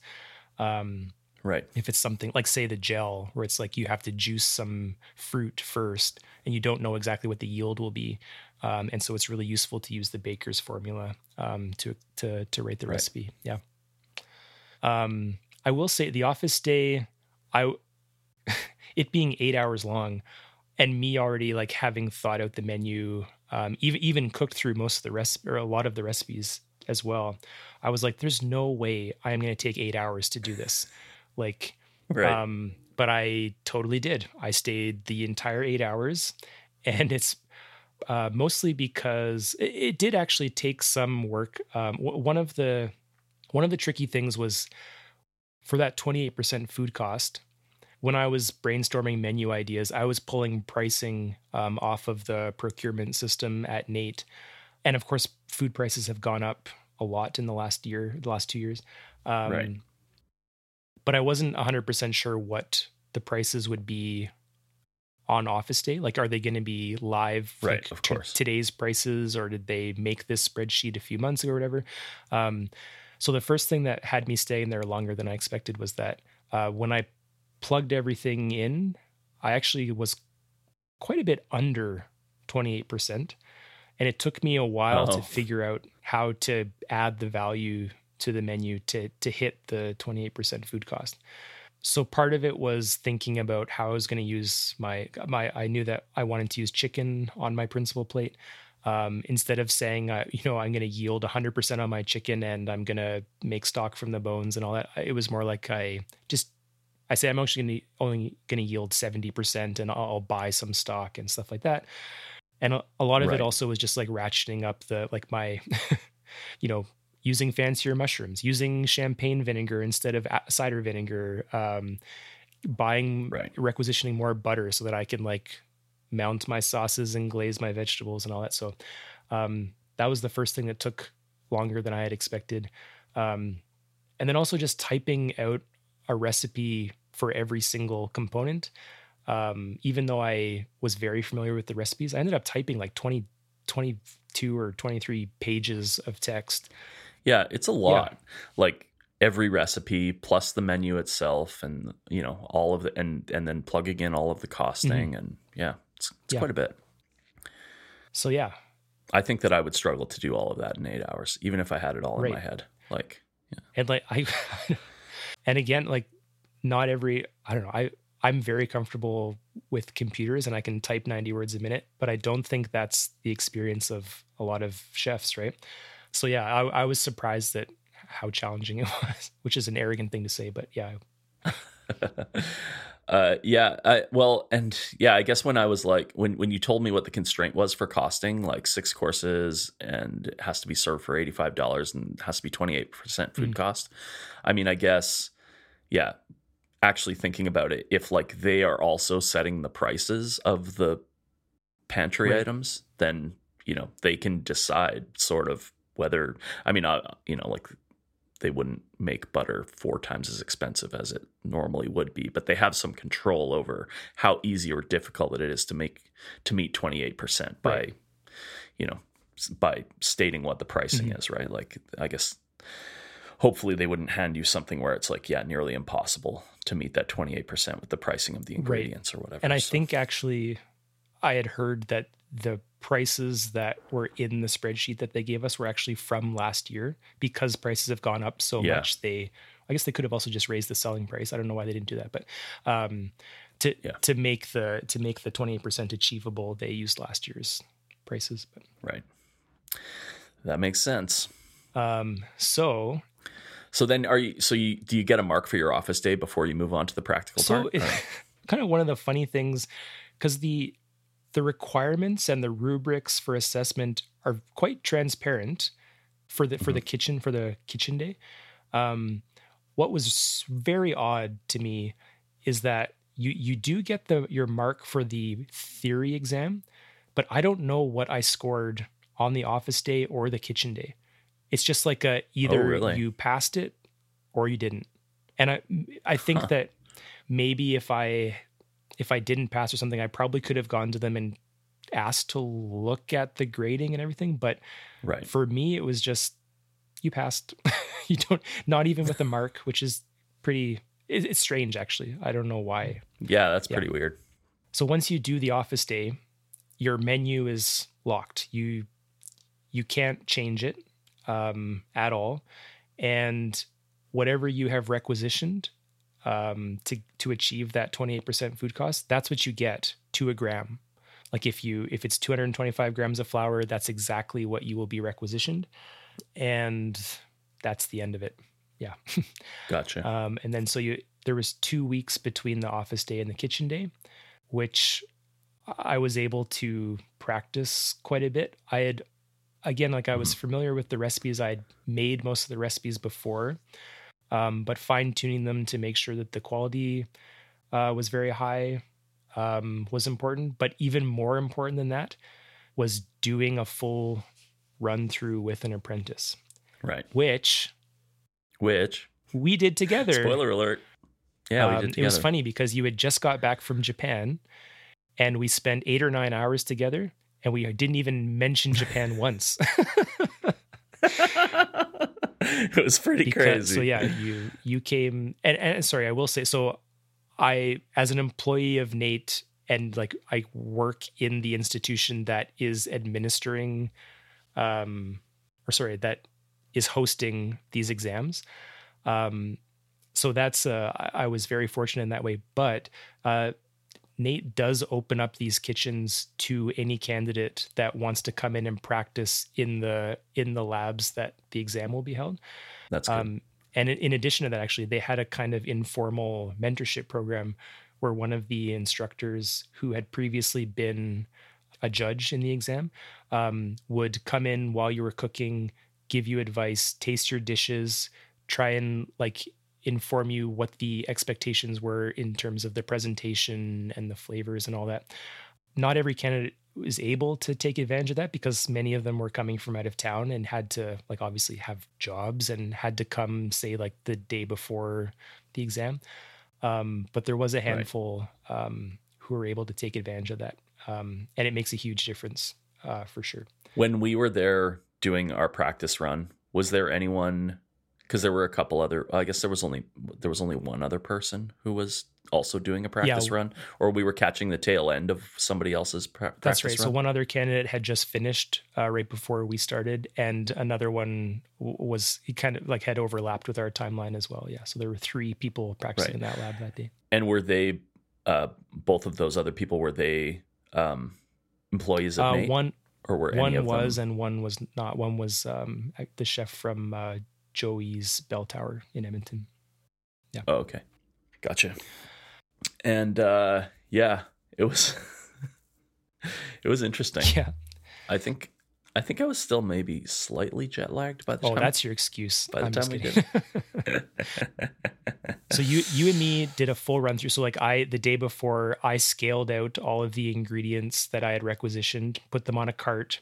Um, right if it's something like say the gel where it's like you have to juice some fruit first and you don't know exactly what the yield will be um, and so it's really useful to use the baker's formula um, to to to rate the Right. recipe yeah um, i will say the office day i it being eight hours long and me already like having thought out the menu um, even even cooked through most of the rest or a lot of the recipes as well i was like there's no way i am going to take eight hours to do this. Like right. um but i totally did. I stayed the entire eight hours and it's uh, mostly because it, it did actually take some work um, w- one of the one of the tricky things was for that 28% food cost when i was brainstorming menu ideas i was pulling pricing um, off of the procurement system at NAIT and of course food prices have gone up a lot in the last year the last two years um, Right. but i wasn't 100% sure what the prices would be on office day like are they going to be live Right, like, of t- course. today's prices or did they make this spreadsheet a few months ago or whatever um, so the first thing that had me staying there longer than i expected was that uh, when i plugged everything in i actually was quite a bit under 28% and it took me a while Oh. to figure out how to add the value to the menu to to hit the 28% food cost. So part of it was thinking about how I was going to use my my I knew that I wanted to use chicken on my principal plate. Um, instead of saying, uh, you know, I'm going to yield 100% on my chicken and I'm going to make stock from the bones and all that, it was more like I just I say I'm actually gonna, only going to yield 70% and I'll, I'll, buy some stock and stuff like that. And a, a lot of right. it also was just like ratcheting up the, like my, you know, using fancier mushrooms, using champagne vinegar instead of cider vinegar, um, buying, right. requisitioning more butter so that I can like mount my sauces and glaze my vegetables and all that. So um, that was the first thing that took longer than I had expected. Um, and then also just typing out a recipe for every single component. Um, even though I was very familiar with the recipes, I ended up typing like 20, 22 or 23 pages of text. Yeah, it's a lot. Yeah. Like every recipe plus the menu itself and you know all of the and and then plugging in all of the costing mm-hmm. and yeah it's, it's yeah. quite a bit so yeah i think that i would struggle to do all of that in eight hours even if i had it all right. in my head like yeah. and like i and again like not every I don't know. I I'm very comfortable with computers and I can type 90 words a minute, but I don't think that's the experience of a lot of chefs, right? So yeah, I, I was surprised that how challenging it was, which is an arrogant thing to say, but yeah. uh, yeah, I, well, and yeah, I guess when I was like, when when you told me what the constraint was for costing, like six courses and it has to be served for eighty five dollars and has to be twenty eight percent food mm. cost. I mean, I guess, yeah, actually thinking about it, if like they are also setting the prices of the pantry right. items, then you know they can decide sort of whether. I mean, uh, you know, like they wouldn't make butter four times as expensive as it normally would be, but they have some control over how easy or difficult it is to make to meet twenty eight percent by, right. you know, by stating what the pricing mm-hmm. is. Right? Like, I guess hopefully they wouldn't hand you something where it's like yeah nearly impossible to meet that 28% with the pricing of the ingredients right. or whatever and i so. think actually i had heard that the prices that were in the spreadsheet that they gave us were actually from last year because prices have gone up so yeah. much they i guess they could have also just raised the selling price i don't know why they didn't do that but um, to yeah. to make the to make the 28% achievable they used last year's prices but right that makes sense um, so so then, are you? So you do you get a mark for your office day before you move on to the practical so part? So kind of one of the funny things, because the the requirements and the rubrics for assessment are quite transparent for the for mm-hmm. the kitchen for the kitchen day. Um, what was very odd to me is that you you do get the your mark for the theory exam, but I don't know what I scored on the office day or the kitchen day. It's just like a either oh, really? you passed it or you didn't. And I I think huh. that maybe if I if I didn't pass or something, I probably could have gone to them and asked to look at the grading and everything. But right. for me, it was just you passed. you don't not even with a mark, which is pretty. It, it's strange, actually. I don't know why. Yeah, that's yeah. pretty weird. So once you do the office day, your menu is locked. You you can't change it um, at all, and whatever you have requisitioned um, to to achieve that 28% food cost, that's what you get to a gram. Like if you if it's 225 grams of flour, that's exactly what you will be requisitioned, and that's the end of it. Yeah, gotcha. Um, and then so you there was two weeks between the office day and the kitchen day, which I was able to practice quite a bit. I had again, like I was familiar with the recipes. I'd made most of the recipes before, um, but fine tuning them to make sure that the quality uh, was very high um, was important. But even more important than that was doing a full run through with an apprentice. Right. Which, which we did together. Spoiler alert. Yeah, um, It was funny because you had just got back from Japan, and we spent eight or nine hours together and we didn't even mention Japan once. it was pretty because, crazy. So yeah, you you came and, and sorry, I will say so. I as an employee of NAIT and like I work in the institution that is administering, um, or sorry, that is hosting these exams. Um, so that's uh, I was very fortunate in that way. But uh, NAIT does open up these kitchens to any candidate that wants to come in and practice in the in the labs that the exam will be held. That's good. Um, and in addition to that, actually, they had a kind of informal mentorship program where one of the instructors who had previously been a judge in the exam um, would come in while you were cooking, give you advice, taste your dishes, try and like inform you what the expectations were in terms of the presentation and the flavors and all that. Not every candidate was able to take advantage of that because many of them were coming from out of town and had to like obviously have jobs and had to come say like the day before the exam. Um, but there was a handful right. um, who were able to take advantage of that, um, and it makes a huge difference uh, for sure. When we were there doing our practice run, was there anyone because there were a couple other i guess there was only there was only one other person who was also doing a practice yeah. run or we were catching the tail end of somebody else's pra- practice that's right run? so one other candidate had just finished uh, right before we started and another one w- was he kind of like had overlapped with our timeline as well yeah so there were three people practicing right. in that lab that day and were they uh, both of those other people were they um, employees of uh, one or were one was and one was not one was um, the chef from uh, Joey's Bell Tower in Edmonton. Yeah. Oh, okay. Gotcha. And uh yeah, it was it was interesting. Yeah. I think I think I was still maybe slightly jet lagged by the oh, time. Oh, that's your excuse. By the I'm time we did. so you you and me did a full run through. So like I the day before I scaled out all of the ingredients that I had requisitioned, put them on a cart,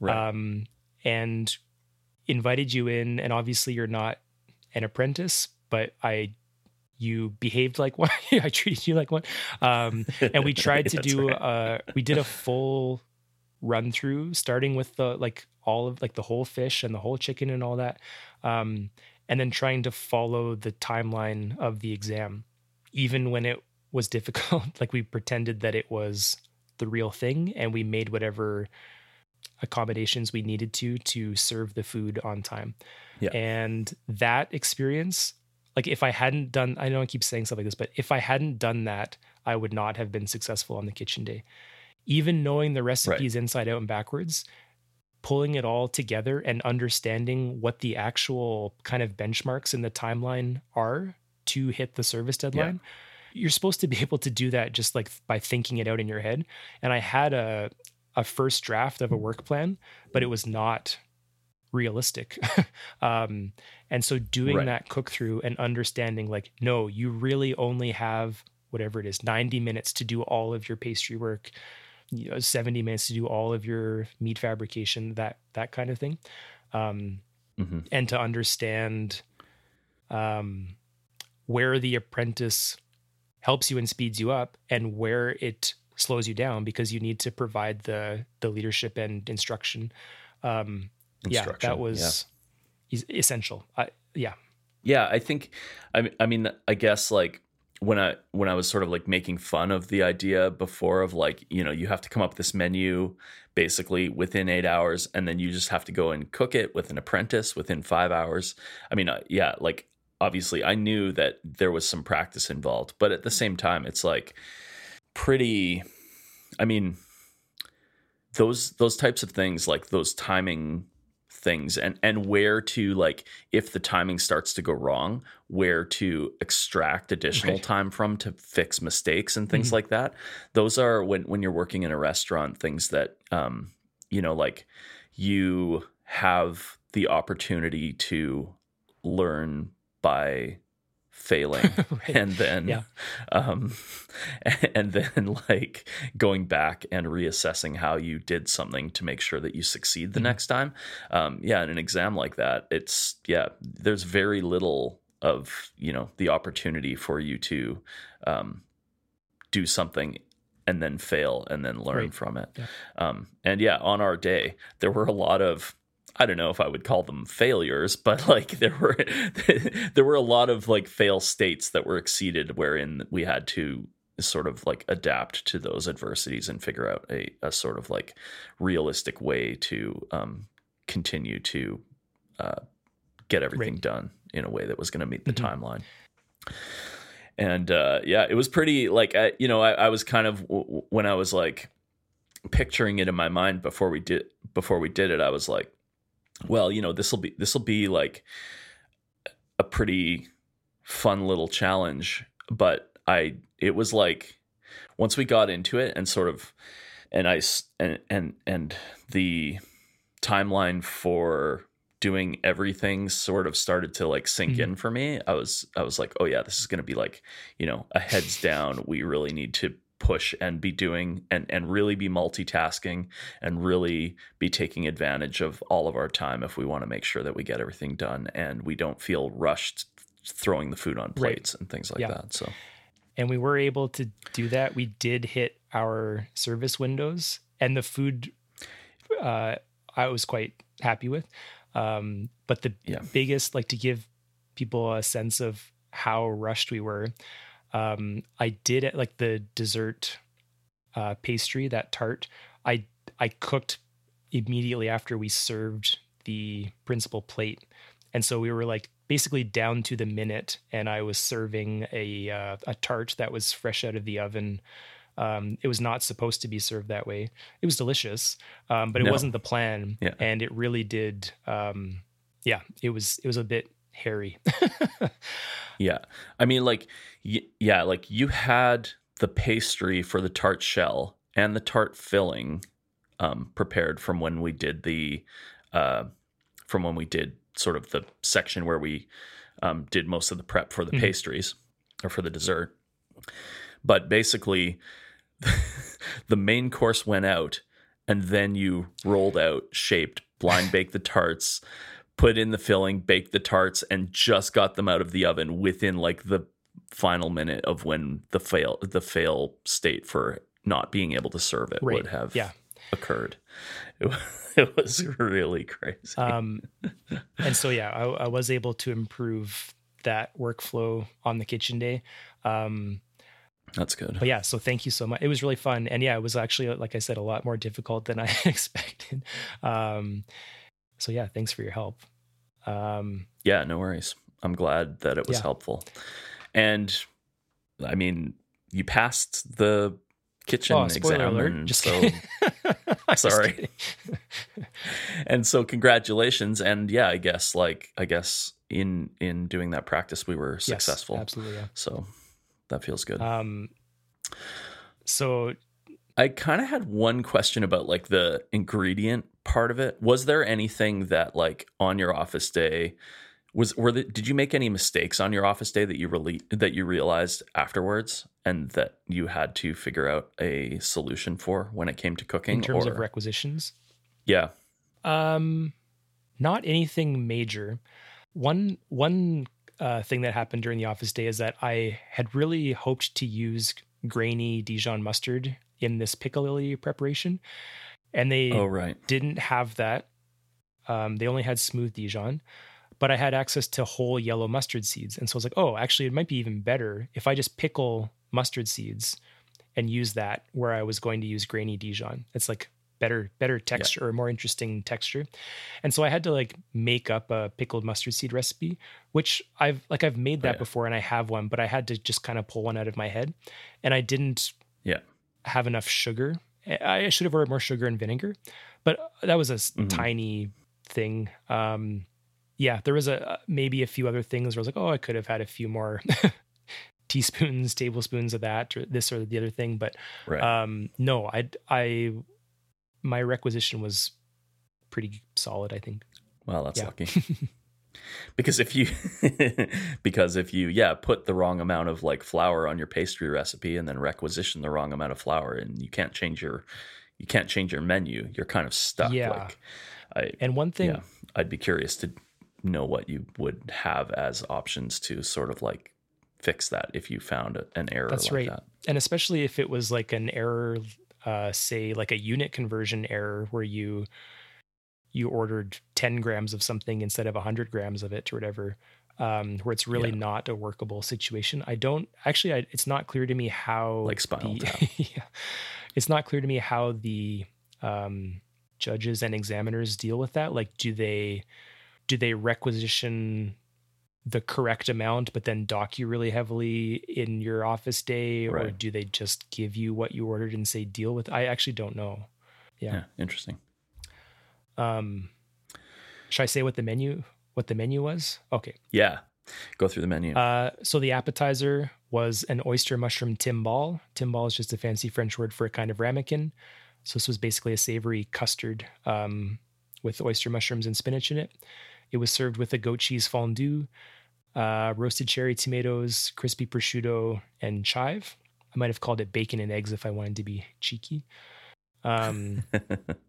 right. um, and invited you in, and obviously you're not an apprentice, but I you behaved like one. I treated you like one. Um, and we tried to do right. uh, we did a full run through, starting with the like all of like the whole fish and the whole chicken and all that, um, and then trying to follow the timeline of the exam, even when it was difficult. like we pretended that it was the real thing, and we made whatever accommodations we needed to to serve the food on time. Yeah. And that experience, like if I hadn't done, I know I keep saying stuff like this, but if I hadn't done that, I would not have been successful on the kitchen day. Even knowing the recipes right. inside out and backwards, pulling it all together and understanding what the actual kind of benchmarks in the timeline are to hit the service deadline. Yeah you're supposed to be able to do that just like by thinking it out in your head. And I had a a first draft of a work plan, but it was not realistic. um, and so doing right. that cook through and understanding like, no, you really only have whatever it is, 90 minutes to do all of your pastry work, you know, 70 minutes to do all of your meat fabrication, that, that kind of thing. Um, mm-hmm. and to understand, um, where the apprentice helps you and speeds you up and where it slows you down because you need to provide the the leadership and instruction. Um, instruction yeah, that was yeah. essential. I, yeah. Yeah, I think. I I mean, I guess like when I when I was sort of like making fun of the idea before of like you know you have to come up with this menu basically within eight hours and then you just have to go and cook it with an apprentice within five hours. I mean, uh, yeah, like obviously I knew that there was some practice involved, but at the same time, it's like pretty I mean those those types of things like those timing things and and where to like if the timing starts to go wrong where to extract additional time from to fix mistakes and things mm-hmm. like that those are when when you're working in a restaurant things that um you know like you have the opportunity to learn by failing right. and then yeah. um and then like going back and reassessing how you did something to make sure that you succeed the mm-hmm. next time um yeah in an exam like that it's yeah there's very little of you know the opportunity for you to um do something and then fail and then learn right. from it yeah. um and yeah on our day there were a lot of I don't know if I would call them failures, but like there were there were a lot of like fail states that were exceeded wherein we had to sort of like adapt to those adversities and figure out a, a sort of like realistic way to um, continue to uh, get everything Right. done in a way that was going to meet the Mhm. timeline. And uh, yeah, it was pretty like I, you know I, I was kind of w- when I was like picturing it in my mind before we did before we did it, I was like, well, you know, this will be this will be like a pretty fun little challenge, but I it was like once we got into it and sort of and I and and and the timeline for doing everything sort of started to like sink Mhm. in for me. I was I was like, oh yeah, this is going to be like, you know, a heads down. We really need to push and be doing and and really be multitasking and really be taking advantage of all of our time if we want to make sure that we get everything done and we don't feel rushed throwing the food on Right. plates and things like Yeah. that. So and we were able to do that. We did hit our service windows, and the food uh, I was quite happy with. Um, but the Yeah. biggest, like to give people a sense of how rushed we were, um, I did it like the dessert uh, pastry, that tart. I I cooked immediately after we served the principal plate, and so we were like basically down to the minute and i was serving a uh, a tart that was fresh out of the oven um, it was not supposed to be served that way it was delicious um, but it No. wasn't the plan Yeah. and it really did um, yeah it was it was a bit hairy Yeah. I mean, like, y- yeah, like you had the pastry for the tart shell and the tart filling um, prepared from when we did the, uh, from when we did sort of the section where we um, did most of the prep for the Mhm. pastries or for the dessert. But basically, the main course went out and then you rolled out, shaped, blind baked the tarts, put in the filling, baked the tarts, and just got them out of the oven within like the final minute of when the fail the fail state for not being able to serve it Right. would have Yeah. occurred. It, it was really crazy. um, and so yeah I, I was able to improve that workflow on the kitchen day um, That's good. but yeah so thank you so much it was really fun and yeah it was actually like i said a lot more difficult than i expected um so yeah thanks for your help um Yeah, no worries. I'm glad that it was Yeah. helpful. And I mean, you passed the kitchen oh exam, alert just so. I'm just Sorry. and so congratulations. And yeah, I guess like I guess in in doing that practice, we were Yes, successful. absolutely yeah So that feels good. um so I kind of had one question about like the ingredient part of it. Was there anything that like on your office day was were the, did you make any mistakes on your office day that you really that you realized afterwards and that you had to figure out a solution for when it came to cooking in terms or of requisitions yeah Um, not anything major. One one uh, thing that happened during the office day is that I had really hoped to use grainy Dijon mustard in this piccalilli preparation, and they oh right didn't have that. Um, they only had smooth Dijon, but I had access to whole yellow mustard seeds, and so I was like, oh, actually, it might be even better if I just pickle mustard seeds and use that where I was going to use grainy Dijon. It's like better better texture or more interesting texture. And so I had to like make up a pickled mustard seed recipe, which I've like I've made that yeah. before and I have one, but I had to just kind of pull one out of my head. And I didn't Yeah. have enough sugar. I should have ordered more sugar and vinegar, but that was a Mhm. tiny thing. Um, yeah, there was a maybe a few other things where I was like, oh, I could have had a few more teaspoons, tablespoons of that, or this or the other thing. But right um, no, I I my requisition was pretty solid. I think. well that's yeah. lucky because if you because if you yeah put the wrong amount of like flour on your pastry recipe and then requisition the wrong amount of flour and you can't change your you can't change your menu you're kind of stuck Yeah. like i And one thing, yeah i'd be curious to know what you would have as options to sort of like fix that if you found an error That's like right. that and especially if it was like an error uh say like a unit conversion error where you you ordered 10 grams of something instead of 100 grams of it or whatever um where it's really Yeah. not a workable situation i don't actually I, it's not clear to me how Like Spinal the, Tap. yeah, it's not clear to me how the um judges and examiners deal with that like do they do they requisition the correct amount, but then dock you really heavily in your office day, or do they just give you what you ordered and say deal with? I actually don't know. Yeah. Yeah. Interesting. Um, should I say what the menu what the menu was? Okay. Yeah. Go through the menu. Uh, so the appetizer was an oyster mushroom timbale. Timbale is just a fancy French word for a kind of ramekin. So this was basically a savory custard um, with oyster mushrooms and spinach in it. It was served with a goat cheese fondue, uh, roasted cherry tomatoes, crispy prosciutto, and chive. I might have called it bacon and eggs if I wanted to be cheeky. Um,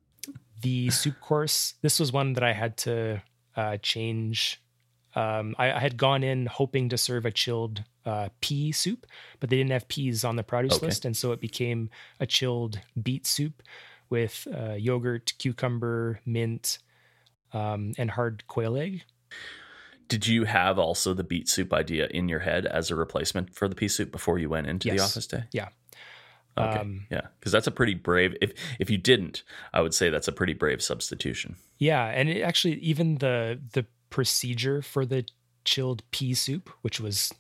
the soup course, this was one that I had to uh, change. Um, I, I had gone in hoping to serve a chilled uh, pea soup, but they didn't have peas on the produce Okay. list. And so it became a chilled beet soup with uh, yogurt, cucumber, mint, um, and hard quail egg. Did you have also the beet soup idea in your head as a replacement for the pea soup before you went into the office day? Yeah. Okay. Um, yeah, because that's a pretty brave. If if you didn't, I would say that's a pretty brave substitution. Yeah, and it actually even the the procedure for the chilled pea soup, which was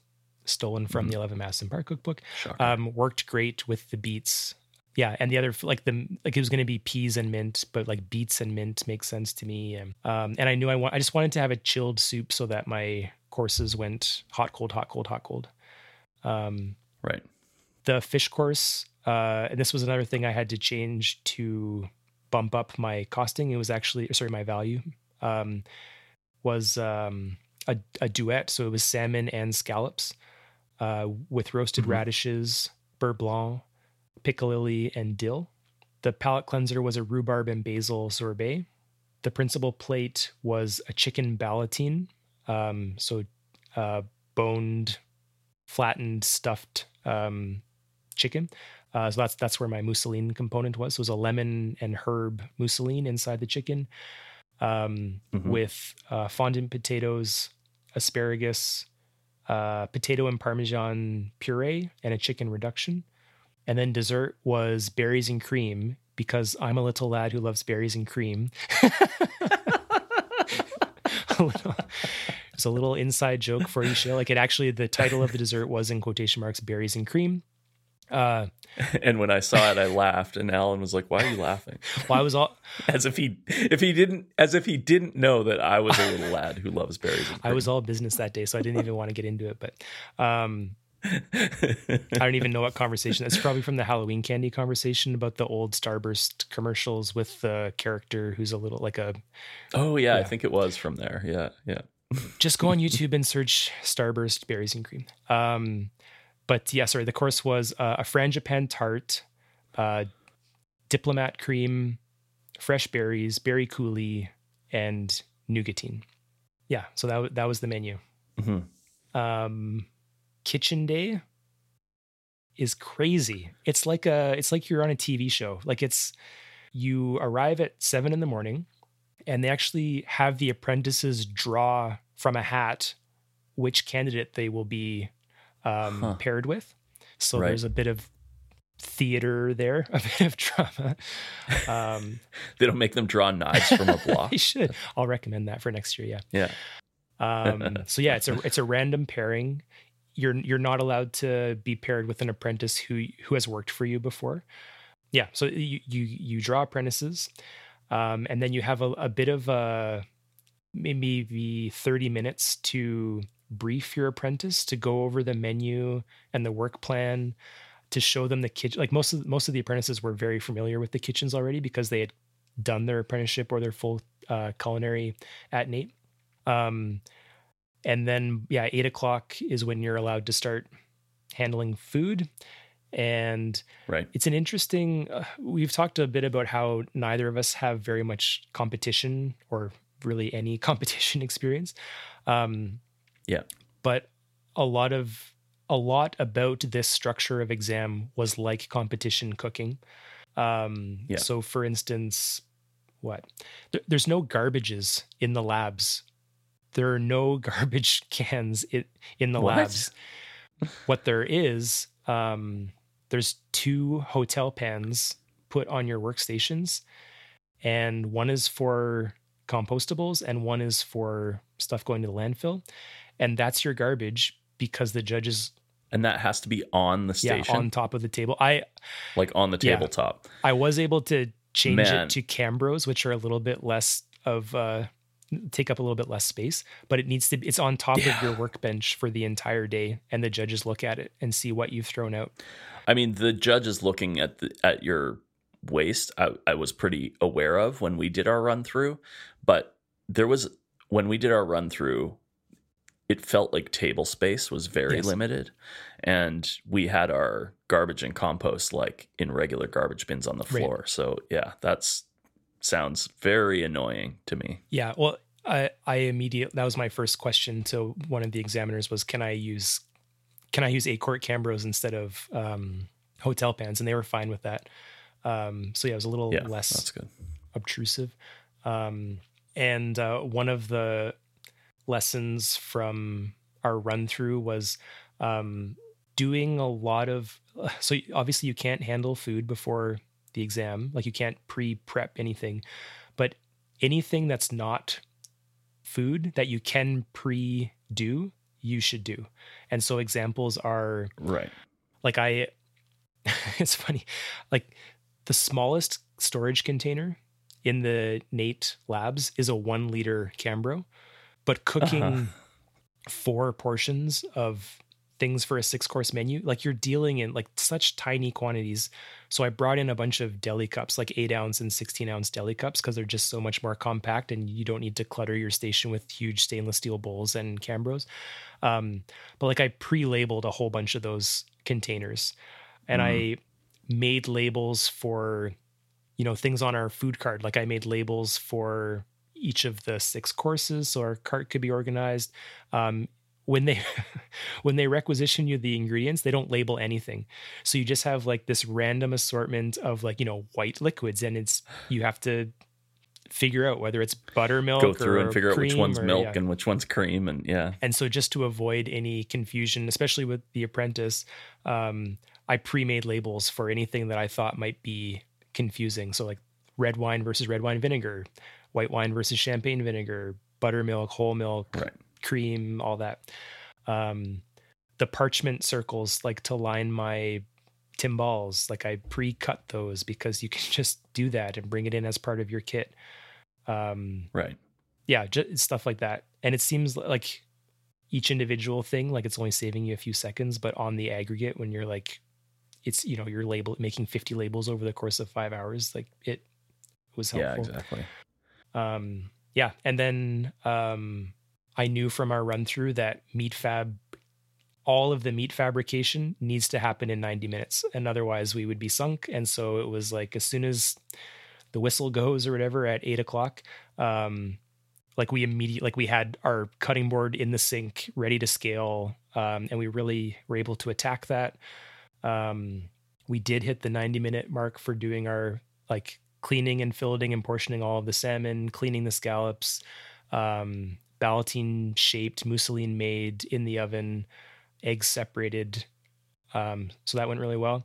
stolen from Mhm. the Eleven Madison Park cookbook, um, worked great with the beets. Yeah, and the other like the like it was going to be peas and mint, but like beets and mint makes sense to me. And, um, and I knew I want I just wanted to have a chilled soup so that my courses went hot, cold, hot, cold, hot, cold. Um, right. the fish course uh and this was another thing i had to change to bump up my costing it was actually sorry my value um was um a, a duet so it was salmon and scallops uh with roasted Mhm. radishes beurre blanc piccalilli and dill the palate cleanser was a rhubarb and basil sorbet the principal plate was a chicken ballotine um so uh boned flattened stuffed um chicken. Uh, so that's that's where my mousseline component was. So it was a lemon and herb mousseline inside the chicken, um, Mhm. with uh, fondant potatoes, asparagus, uh, potato and parmesan puree, and a chicken reduction. And then dessert was berries and cream because I'm a little lad who loves berries and cream. a little, it's a little inside joke for you. Like it actually, the title of the dessert was in quotation marks berries and cream. Uh, And when I saw it, I laughed, and Allan was like, "Why are you laughing?" well, I was all As if he, if he didn't, as if he didn't know that I was a little lad who loves berries. And I was all business that day, so I didn't even want to get into it. But um, I don't even know what conversation. It's probably from the Halloween candy conversation about the old Starburst commercials with the character who's a little like a. oh yeah, I think it was from there. Yeah, yeah. Just go on YouTube and search Starburst berries and cream. Um, but yeah, sorry. The course was uh, a frangipane tart, uh, diplomat cream, fresh berries, berry coulis, and nougatine. Yeah, so that that was the menu. hmm um kitchen day is crazy it's like a it's like you're on a tv show like it's you arrive at seven in the morning and they actually have the apprentices draw from a hat which candidate they will be um, Huh. paired with so Right. there's a bit of theater there a bit of drama um They don't make them draw knives from a block. I should i'll recommend that for next year yeah Yeah. um, so yeah, it's a it's a random pairing. You're you're not allowed to be paired with an apprentice who who has worked for you before. Yeah, so you you you draw apprentices, um, and then you have a, a bit of a maybe thirty minutes to brief your apprentice to go over the menu and the work plan to show them the kitchen. Like most of most of the apprentices were very familiar with the kitchens already because they had done their apprenticeship or their full uh, culinary at NAIT. Um, and then yeah, eight o'clock is when you're allowed to start handling food. And Right. it's an interesting. Uh, we've talked a bit about how neither of us have very much competition or really any competition experience. Um, Yeah. but a lot of a lot about this structure of exam was like competition cooking. Um, Yeah. So, for instance, what there, there's no garbages in the labs. There are no garbage cans in, in the What? labs. What there is, um, there's two hotel pans put on your workstations, and one is for compostables and one is for stuff going to the landfill. And that's your garbage because the judges and that has to be on the station, yeah, on top of the table. I like on the Yeah. tabletop. I was able to change Man. it to Cambros, which are a little bit less of uh take up a little bit less space, but it needs to it's on top of your workbench for the entire day and the judges look at it and see what you've thrown out. I mean, the judge is looking at the, at your waste. I, I was pretty aware of when we did our run through, but there was when we did our run through, it felt like table space was very Yes. limited, and we had our garbage and compost like in regular garbage bins on the Right. floor. So yeah, that's sounds very annoying to me. Yeah, well, I I immediately that was my first question to one of the examiners was can I use can I use Acort Cambros instead of um, hotel pans, and they were fine with that. Um, so yeah, it was a little Yeah, less obtrusive. Um, and uh, one of the lessons from our run through was um, doing a lot of. So obviously, you can't handle food before the exam, like you can't pre prep anything, but anything that's not food that you can pre do, you should do. And so examples are Right. like I it's funny like the smallest storage container in the NAIT labs is a 1 liter Cambro but cooking Uh-huh. four portions of things for a six course menu like you're dealing in like such tiny quantities so I brought in a bunch of deli cups like 8 ounce and 16 ounce deli cups because they're just so much more compact and you don't need to clutter your station with huge stainless steel bowls and Cambros um, but like I pre-labeled a whole bunch of those containers, and I made labels for, you know, things on our food card. Like I made labels for each of the six courses, so our cart could be organized. Um, when they when they requisition you the ingredients, they don't label anything, so you just have like this random assortment of like you know white liquids, and it's you have to figure out whether it's buttermilk Go through or and figure out which one's or- milk yeah. and which one's cream, and yeah, And so, just to avoid any confusion, especially with The Apprentice, um, I pre made labels for anything that I thought might be confusing. So, like red wine versus red wine vinegar, white wine versus champagne vinegar, buttermilk, whole milk, right. cream, all that. Um, the parchment circles, like to line my timbales, like I pre cut those because you can just do that and bring it in as part of your kit. Um, Right. yeah, just stuff like that. And it seems like each individual thing, like it's only saving you a few seconds, but on the aggregate, when you're like, it's you know, you're label making 50 labels over the course of five hours, like it was helpful. Yeah, exactly. Um, yeah, and then um, I knew from our run through that meat fab, all of the meat fabrication needs to happen in 90 minutes, and otherwise we would be sunk. And so it was like as soon as the whistle goes or whatever at eight o'clock, um, like we immediately like we had our cutting board in the sink ready to scale, um, and we really were able to attack that. Um, we did hit the 90 minute mark for doing our like cleaning and filleting and portioning all of the salmon, cleaning the scallops, um, ballotine shaped, mousseline made in the oven, eggs separated. Um, so that went really well.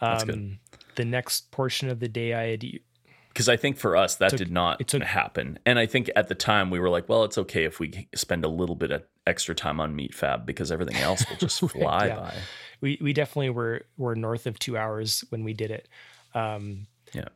That's Um, good. The next portion of the day, I had Because I think for us that Took- did not took- happen, and I think at the time we were like, well, it's okay if we spend a little bit of extra time on meat fab because everything else will just fly yeah. by. we we definitely were were north of two hours when we did it. Um, Yeah.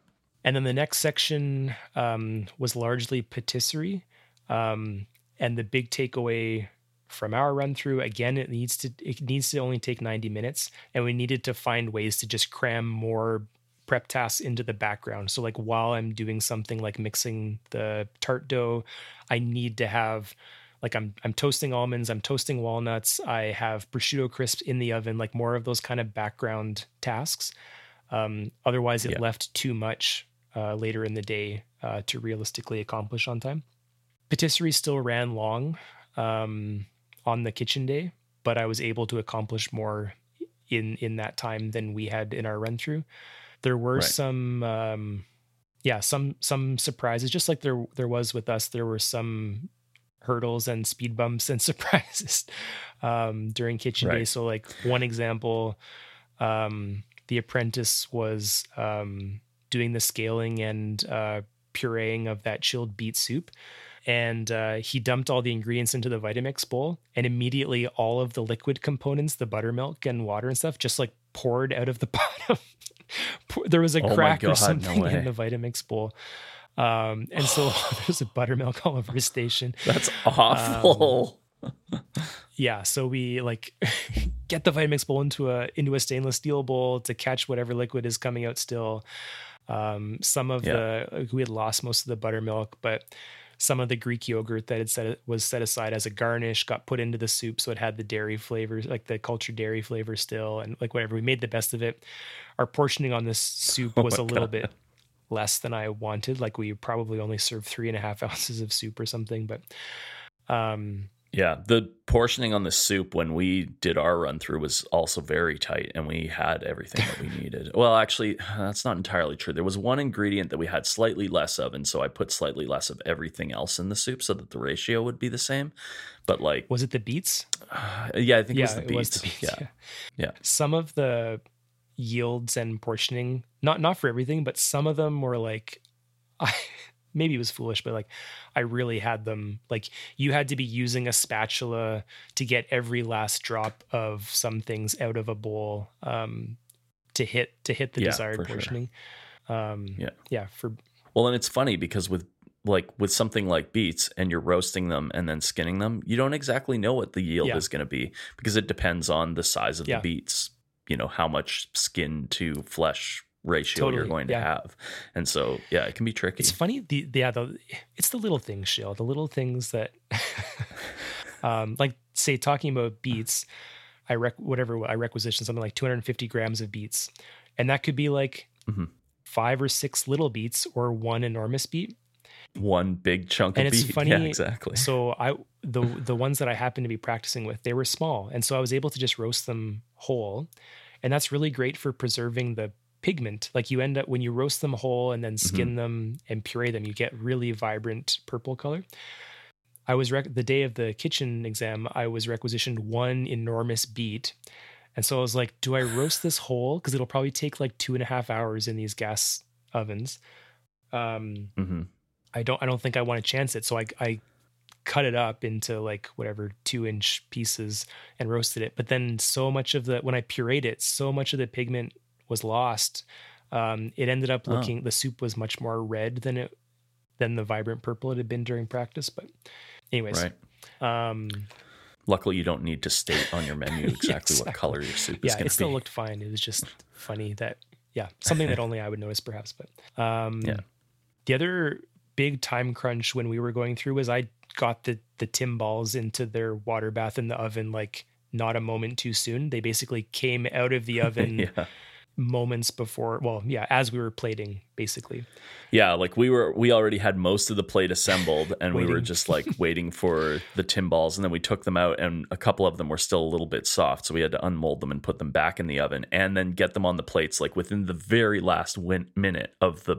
And then the next section um, was largely patisserie, um, and the big takeaway from our run through again it needs to it needs to only take 90 minutes and we needed to find ways to just cram more prep tasks into the background. So like while i'm doing something like mixing the tart dough i need to have like i'm i'm toasting almonds i'm toasting walnuts i have prosciutto crisps in the oven like more of those kind of background tasks. Um, otherwise it Yeah. left too much uh, later in the day uh, to realistically accomplish on time patisserie still ran long um, on the kitchen day, but I was able to accomplish more in in that time than we had in our run through. There were Right. some, um, yeah, some some surprises, just like there there was with us. There were some hurdles and speed bumps and surprises um, during kitchen day. So, like one example, um, the apprentice was um, doing the scaling and uh, pureeing of that chilled beet soup. And uh, he dumped all the ingredients into the Vitamix bowl, and immediately all of the liquid components, the buttermilk and water and stuff, just like poured out of the bottom. there was a Oh crack God, or something way. in the Vitamix bowl. Um, and so there's a buttermilk all over his station. That's awful. Yeah, so we like get the Vitamix bowl into a into a stainless steel bowl to catch whatever liquid is coming out still. Um, some of Yeah. the we had lost most of the buttermilk, but some of the Greek yogurt that had set was set aside as a garnish got put into the soup, so it had the dairy flavors, like the cultured dairy flavor still, and like whatever. We made the best of it. Our portioning on this soup Oh was my a little God. bit less than I wanted. Like we probably only served three and a half ounces of soup or something, but um Yeah, the portioning on the soup when we did our run through was also very tight, and we had everything that we needed. Well, actually, that's not entirely true. There was one ingredient that we had slightly less of, and so I put slightly less of everything else in the soup so that the ratio would be the same. But like, was it the beets? yeah, I think yeah, it was the beets. Yeah, yeah. Some of the yields and portioning, not not for everything, but some of them were like, I maybe it was foolish, but like I really had them like you had to be using a spatula to get every last drop of some things out of a bowl um, to hit to hit the Yeah, desired for sure. portioning. Um, Yeah. yeah. For Well, and it's funny because with like with something like beets and you're roasting them and then skinning them, you don't exactly know what the yield Yeah. is going to be because it depends on the size of Yeah. the beets, you know, how much skin to flesh ratio you're going to yeah. have. And so, yeah, it can be tricky. It's funny. The, the yeah, the it's the little things, Shale. The little things that, um, like say talking about beets, I rec whatever I requisition something like 250 grams of beets, and that could be like Mhm. five or six little beets or one enormous beet. One big chunk And of it's beet. funny, Yeah, exactly. So I the the ones that I happened to be practicing with, they were small, and so I was able to just roast them whole, and that's really great for preserving the pigment. Like you end up when you roast them whole and then skin them and puree them, you get really vibrant purple color. I was rec- the day of the kitchen exam, I was requisitioned one enormous beet. And so I was like, do I roast this whole? Because it'll probably take like two and a half hours in these gas ovens. Um, hmm I don't I don't think I want to chance it. So I I cut it up into like whatever two inch pieces and roasted it. But then so much of the when I pureed it, so much of the pigment was lost. Um, it ended up Oh. looking the soup was much more red than it than the vibrant purple it had been during practice. But anyways, Right. um, Luckily, you don't need to state on your menu exactly what exactly. color your soup is yeah, going it still be. looked fine. It was just funny that yeah, something that only I would notice perhaps. But um, Yeah. the other big time crunch when we were going through was I got the the timbales into their water bath in the oven like not a moment too soon. They basically came out of the oven yeah. Moments before. Well, yeah, as we were plating, basically. Yeah, like we were, we already had most of the plate assembled, and we were just like waiting for the timbales, and then we took them out, and a couple of them were still a little bit soft, so we had to unmold them and put them back in the oven, and then get them on the plates like within the very last win- minute of the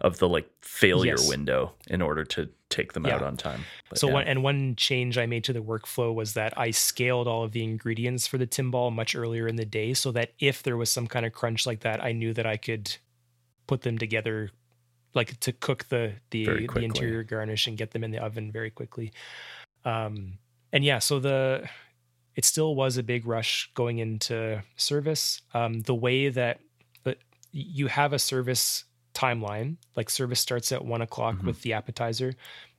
of the like failure Yes. window in order to take them out on time. But so yeah. one and one change I made to the workflow was that I scaled all of the ingredients for the timbale much earlier in the day so that if there was some kind of crunch like that, I knew that I could put them together like to cook the the, the interior garnish and get them in the oven very quickly. Um and yeah, so the it still was a big rush going into service. Um the way that but you have a service timeline, like service starts at one o'clock Mhm. with the appetizer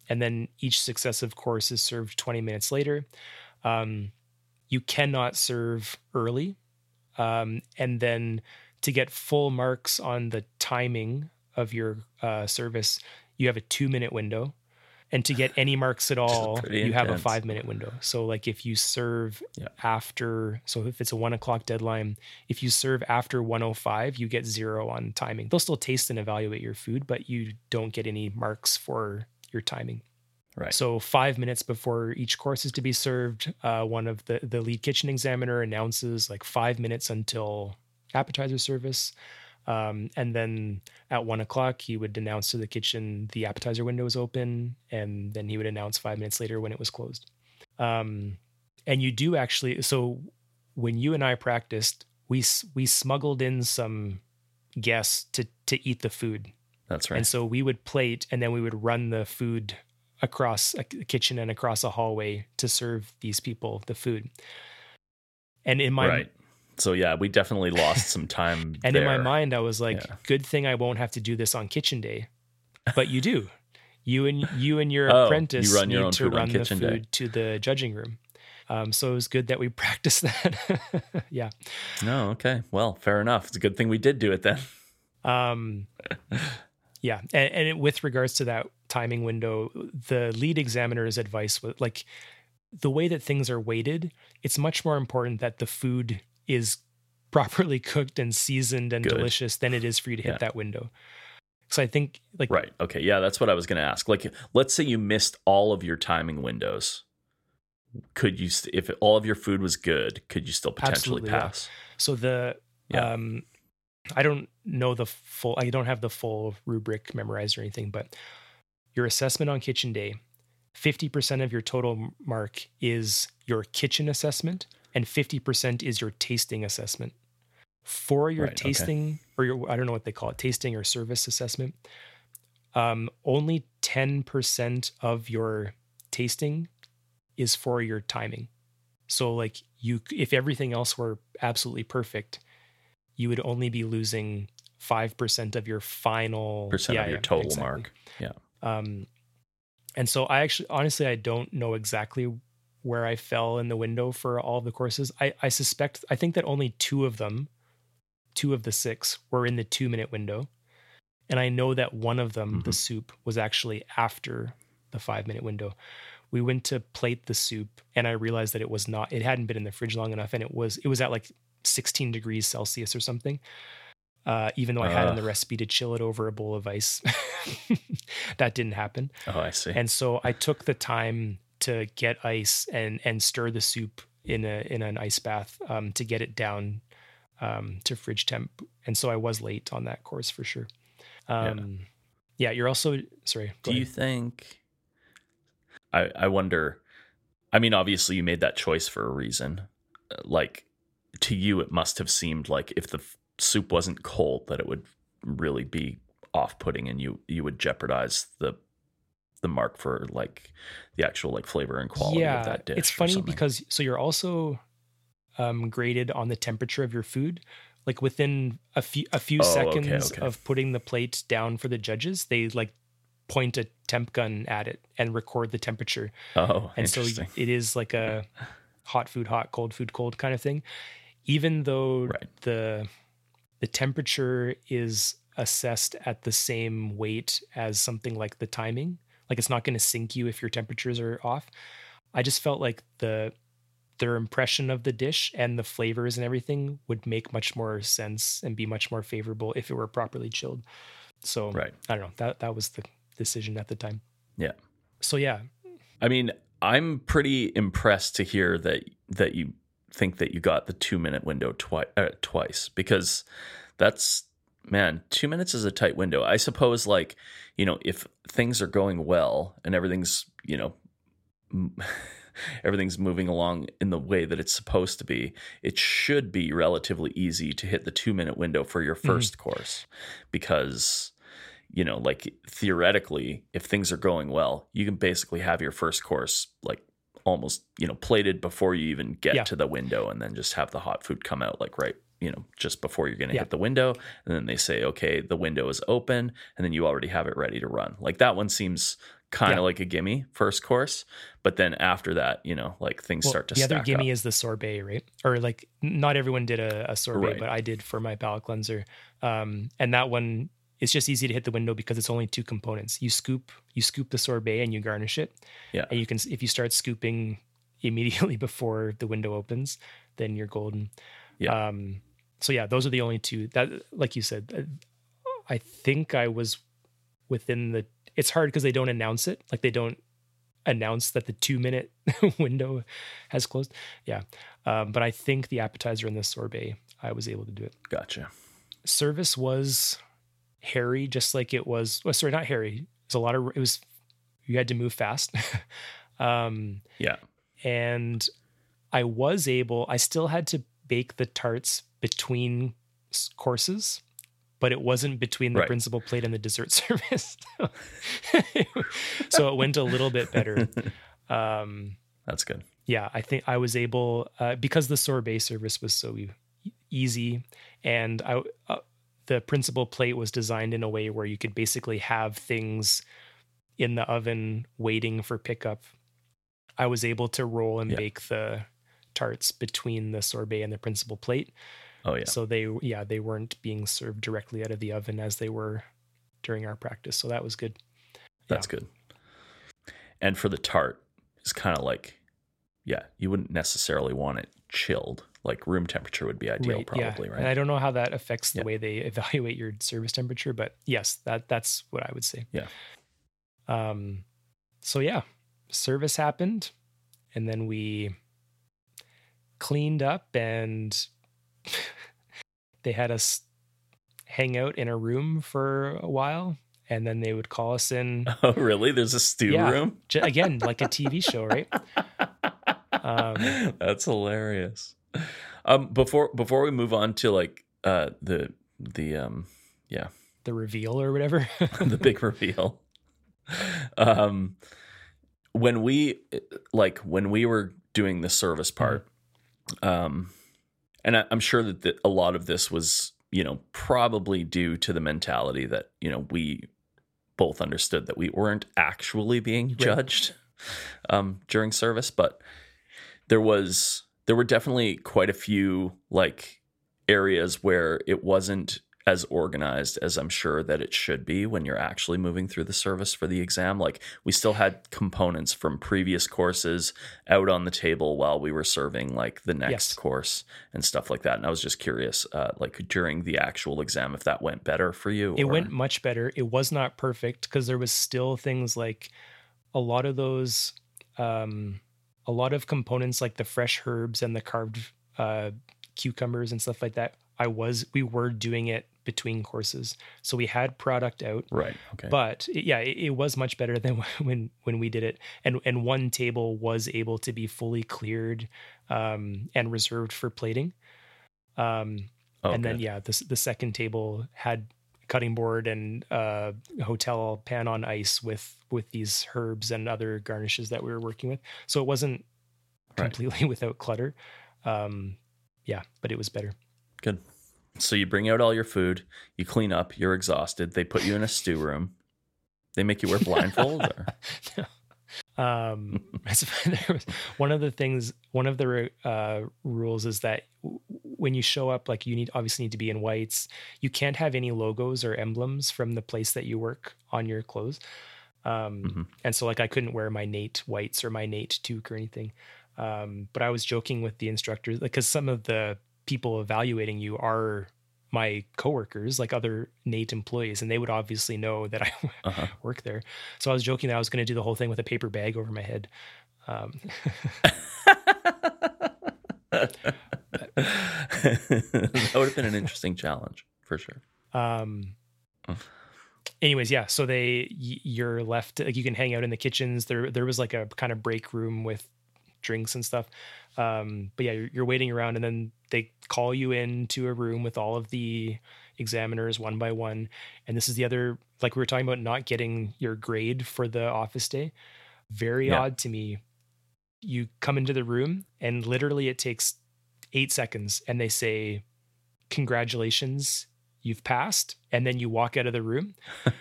and then each successive course is served 20 minutes later. Um, you cannot serve early. Um, and then to get full marks on the timing of your uh, service, you have a two minute window. And to get any marks at all, you have a five minute window. So, like if you serve Yeah. after, so if it's a one o'clock deadline, if you serve after 105, you get zero on timing. They'll still taste and evaluate your food, but you don't get any marks for your timing. right, So five minutes before each course is to be served, uh, one of the the lead kitchen examiner announces like five minutes until appetizer service, um, and then at one o'clock he would announce to the kitchen the appetizer window was open, and then he would announce five minutes later when it was closed. Um, and you do actually so when you and I practiced, we we smuggled in some guests to to eat the food That's right. And so we would plate and then we would run the food across a kitchen and across a hallway to serve these people the food. And in my right. So yeah, we definitely lost some time. and there. in my mind I was like, Yeah. good thing I won't have to do this on kitchen day. But you do. You and you and your Oh, you apprentice run your need to run the kitchen day. food to the judging room. Um, so it was good that we practiced that. yeah. No, okay. Well, fair enough. It's a good thing we did do it then. Um, yeah, and, and it, with regards to that timing window, the lead examiner's advice was like the way that things are weighted. It's much more important that the food is properly cooked and seasoned and Good. delicious than it is for you to hit Yeah. that window. So I think like Right. Okay. Yeah, that's what I was going to ask. Like, let's say you missed all of your timing windows. Could you, st- if all of your food was good, could you still potentially Absolutely, yeah. pass? So the Yeah. um I don't know the full I don't have the full rubric memorized or anything, but your assessment on kitchen day, 50% of your total mark is your kitchen assessment and 50% is your tasting assessment. For your Right, okay. tasting or your I don't know what they call it, tasting or service assessment, um only 10% of your tasting is for your timing. So like you if everything else were absolutely perfect, you would only be losing 5% of your final Percent Yeah, of your yeah, total exactly. mark. Yeah. Um and so I actually honestly I don't know exactly where I fell in the window for all of the courses. I I suspect I think that only 2 of them, 2 of the 6 were in the 2 minute window. And I know that one of them, the Mhm. soup, was actually after the 5 minute window we went to plate the soup and i realized that it was not it hadn't been in the fridge long enough and it was it was at like 16 degrees celsius or something uh, even though i had in the recipe to chill it over a bowl of ice that didn't happen Oh, I see. and so i took the time to get ice and and stir the soup in a in an ice bath um, to get it down um, to fridge temp and so i was late on that course for sure um, yeah. you're also sorry Do you think? I I wonder. I mean, obviously, you made that choice for a reason. Uh, Like to you, it must have seemed like if the f- soup wasn't cold, that it would really be off-putting, and you you would jeopardize the the mark for like the actual like flavor and quality of that dish. It's funny because so you're also um, graded on the temperature of your food. Like within a few a few Oh, seconds okay. of putting the plate down for the judges, they like point a temp gun at it and record the temperature. oh, And so it is like a hot food hot, cold food cold kind of thing. Even though Right. the the temperature is assessed at the same weight as something like the timing, like it's not going to sink you if your temperatures are off. I just felt like the their impression of the dish and the flavors and everything would make much more sense and be much more favorable if it were properly chilled. So right. I don't know. That that was the decision at the time. Yeah. So yeah, I mean, I'm pretty impressed to hear that that you think that you got the two minute window twice uh, twice because that's man, two minutes is a tight window. I suppose, like you know, if things are going well and everything's you know. Everything's moving along in the way that it's supposed to be. It should be relatively easy to hit the two minute window for your mm-hmm. 1st course because you know, like theoretically, if things are going well, you can basically have your first course like almost, you know, plated before you even get Yeah. to the window and then just have the hot food come out like right, you know, just before you're going to Yeah. hit the window. And then they say, okay, the window is open. And then you already have it ready to run. Like that one seems kind of Yeah. like a gimme first course. But then after that, you know, like things well, start to the other gimme up. is the sorbet, right? Or like not everyone did a, a sorbet, Right. but I did for my palate cleanser. Um, and that one it's just easy to hit the window because it's only two components. You scoop you scoop the sorbet and you garnish it. Yeah. And you can if you start scooping immediately before the window opens, then you're golden. Yeah. Um, so yeah, those are the only two that, like you said, I think I was within the. It's hard because they don't announce it. Like they don't announce that the two minute window has closed. Yeah. Um, but I think the appetizer and the sorbet, I was able to do it. Gotcha. Service was hairy, just like it was. Well, sorry, not hairy. It was a lot of. It was. You had to move fast. um, Yeah. and I was able, I still had to bake the tarts between courses. but it wasn't between the Right. principal plate and the dessert service. so it went a little bit better. Um, That's good. yeah, I think I was able uh, because the sorbet service was so easy, and I uh, the principal plate was designed in a way where you could basically have things in the oven waiting for pickup. I was able to roll and Yeah. bake the tarts between the sorbet and the principal plate, Oh yeah. so they yeah they weren't being served directly out of the oven as they were during our practice. So that was good. That's good. And for the tart, it's kind of like, yeah, you wouldn't necessarily want it chilled. Like room temperature would be ideal, probably, yeah. right? And I don't know how that affects the Yeah. way they evaluate your service temperature, but yes, that that's what I would say. Yeah. Um. So yeah, service happened, and then we cleaned up, and they had us hang out in a room for a while, and then they would call us in oh, really? There's a stew Yeah. room? j- again like a TV show, right? Um, That's hilarious. Um, before before we move on to like uh the the um yeah The reveal or whatever. the big reveal. Um, when we like when we were doing the service part, um, and I, I'm sure that the, a lot of this was you know probably due to the mentality that you know we both understood that we weren't actually being judged um, during service, but there was there were definitely quite a few like areas where it wasn't as organized as I'm sure that it should be when you're actually moving through the service for the exam. Like we still had components from previous courses out on the table while we were serving like the next Yes. course and stuff like that. And I was just curious, uh, like during the actual exam, if that went better for you. It or- went much better. It was not perfect because there was still things like a lot of those, um, a lot of components like the fresh herbs and the carved uh, cucumbers and stuff like that. I was, we were doing it between courses, so we had product out. right. Okay. But yeah, it, it was much better than when when we did it, and and one table was able to be fully cleared um, and reserved for plating. Um, oh, and then yeah the, the second table had cutting board and uh hotel pan on ice with with these herbs and other garnishes that we were working with so it wasn't Right. completely without clutter um yeah but it was better Good. So you bring out all your food, you clean up, you're exhausted. They put you in a stew room. They make you wear blindfolds. Or? um there was- one of the things one of the uh rules is that when you show up like you need obviously need to be in whites you can't have any logos or emblems from the place that you work on your clothes um Mhm. and so like i couldn't wear my nait whites or my nait toque or anything um but i was joking with the instructors because some of the people evaluating you are my coworkers like other nait employees and they would obviously know that i Uh-huh. work there. So I was joking that I was going to do the whole thing with a paper bag over my head. Um, that would have been an interesting challenge for sure. um, anyways, yeah. So they, you're left like you can hang out in the kitchens. There, there was like a kind of break room with drinks and stuff. Um, but yeah, you're, you're waiting around, and then they call you into a room with all of the examiners one by one. And this is the other, like we were talking about, not getting your grade for the office day. Very Yeah. odd to me. You come into the room, and literally it takes eight seconds, and they say, "Congratulations, you've passed," and then you walk out of the room.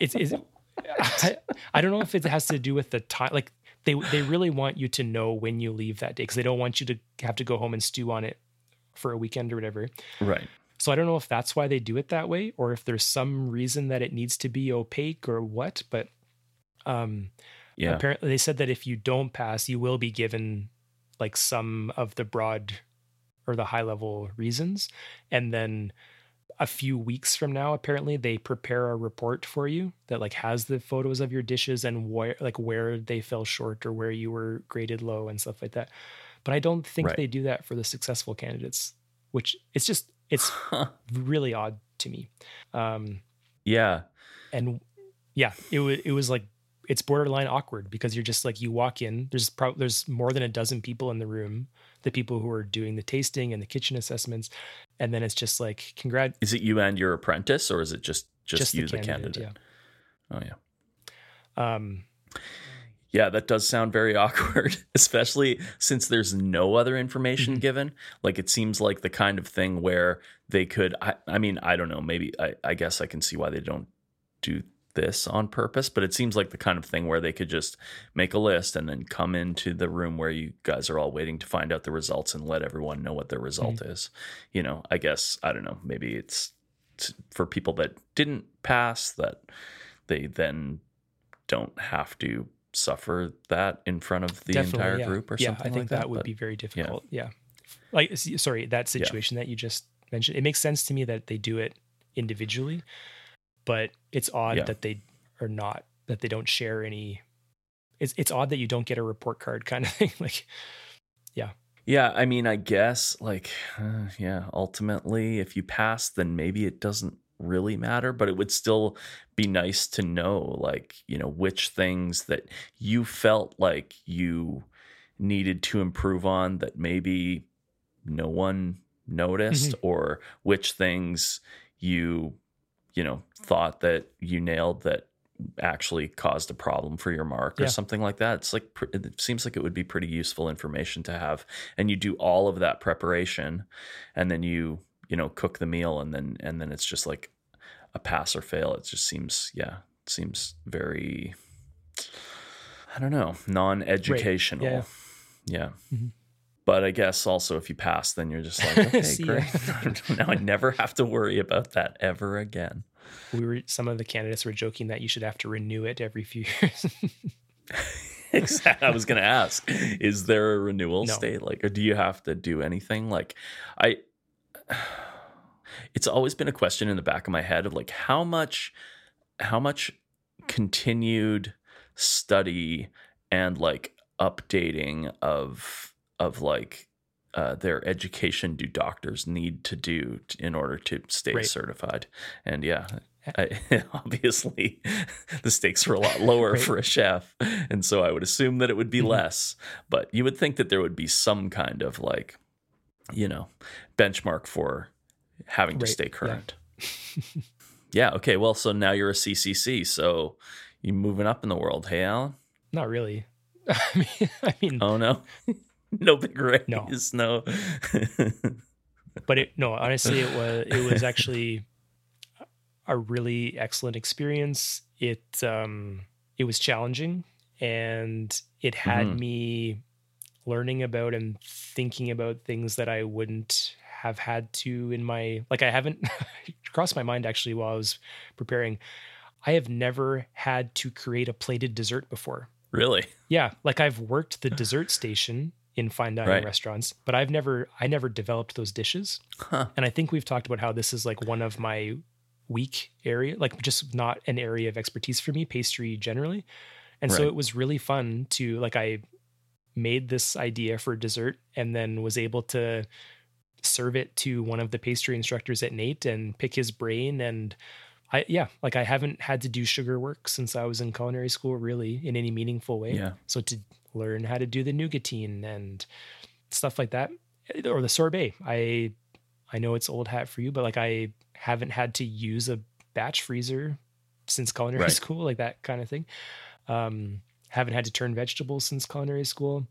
It's, it's I, I don't know if it has to do with the time. Like they they really want you to know when you leave that day because they don't want you to have to go home and stew on it for a weekend or whatever. Right. So I don't know if that's why they do it that way or if there's some reason that it needs to be opaque or what. But um, Yeah. apparently they said that if you don't pass, you will be given like some of the broad or the high level reasons, and then a few weeks from now apparently they prepare a report for you that like has the photos of your dishes and where like where they fell short or where you were graded low and stuff like that but i don't think Right. they do that for the successful candidates which it's just it's really odd to me um Yeah. and yeah it was it was like it's borderline awkward because you're just like you walk in there's probably there's more than a dozen people in the room the people who are doing the tasting and the kitchen assessments and then it's just like congrat. Is it you and your apprentice, or is it just just, Just the you, the candidate, candidate? Oh yeah. Um, Yeah, that does sound very awkward, especially since there's no other information Mhm. given. Like it seems like the kind of thing where they could I, I mean, I don't know, maybe I, I guess I can see why they don't do this on purpose, but it seems like the kind of thing where they could just make a list and then come into the room where you guys are all waiting to find out the results and let everyone know what their result mm. is. You know, I guess I don't know, maybe it's for people that didn't pass that they then don't have to suffer that in front of the definitely, entire yeah. group or yeah, something I think like that, that. would but- be very difficult. Yeah. Like, sorry, that situation that you just mentioned, it makes sense to me that they do it individually, but it's odd Yeah. that they are not, that they don't share any. It's, it's odd that you don't get a report card kind of thing. like, yeah. Yeah, I mean, I guess like uh, yeah, ultimately if you pass then maybe it doesn't really matter, but it would still be nice to know like, you know, which things that you felt like you needed to improve on that maybe no one noticed or which things you you know thought that you nailed that actually caused a problem for your mark or Yeah. something like that it's like it seems like it would be pretty useful information to have and you do all of that preparation and then you you know cook the meal and then and then it's just like a pass or fail it just seems yeah it seems very i don't know non-educational Yeah. yeah Mhm. But i guess also if you pass then you're just like okay great now i never have to worry about that ever again we were, some of the candidates were joking that you should have to renew it every few years. exactly. I was going to ask, is there a renewal No. state? Like, or do you have to do anything? Like, I, it's always been a question in the back of my head of like, how much, how much continued study and like updating of, of like, uh, their education do doctors need to do t- in order to stay Right. certified? And yeah, I, obviously the stakes are a lot lower Right. for a chef and so i would assume that it would be Mhm. less but you would think that there would be some kind of like you know benchmark for having to stay current yeah. okay well so now you're a ccc so you're moving up in the world hey allan Not really. I mean, I mean, oh no no big raise No. no but it no honestly it was it was actually a really excellent experience. It um it was challenging and it had Mhm. me learning about and thinking about things that i wouldn't have had to in my like i haven't crossed my mind actually while i was preparing. I have never had to create a plated dessert before. Really? Yeah, like I've worked the dessert station in fine dining Right. restaurants, but I've never I never developed those dishes. huh And I think we've talked about how this is like one of my weak area, like just not an area of expertise for me, pastry generally. And so it was really fun to like I made this idea for dessert and then was able to serve it to one of the pastry instructors at NAIT and pick his brain and I yeah, like I haven't had to do sugar work since I was in culinary school really in any meaningful way. yeah So to learn how to do the nougatine and stuff like that, or the sorbet, I I know it's old hat for you, but like I haven't had to use a batch freezer since culinary Right. school, like that kind of thing. Um, haven't had to turn vegetables since culinary school.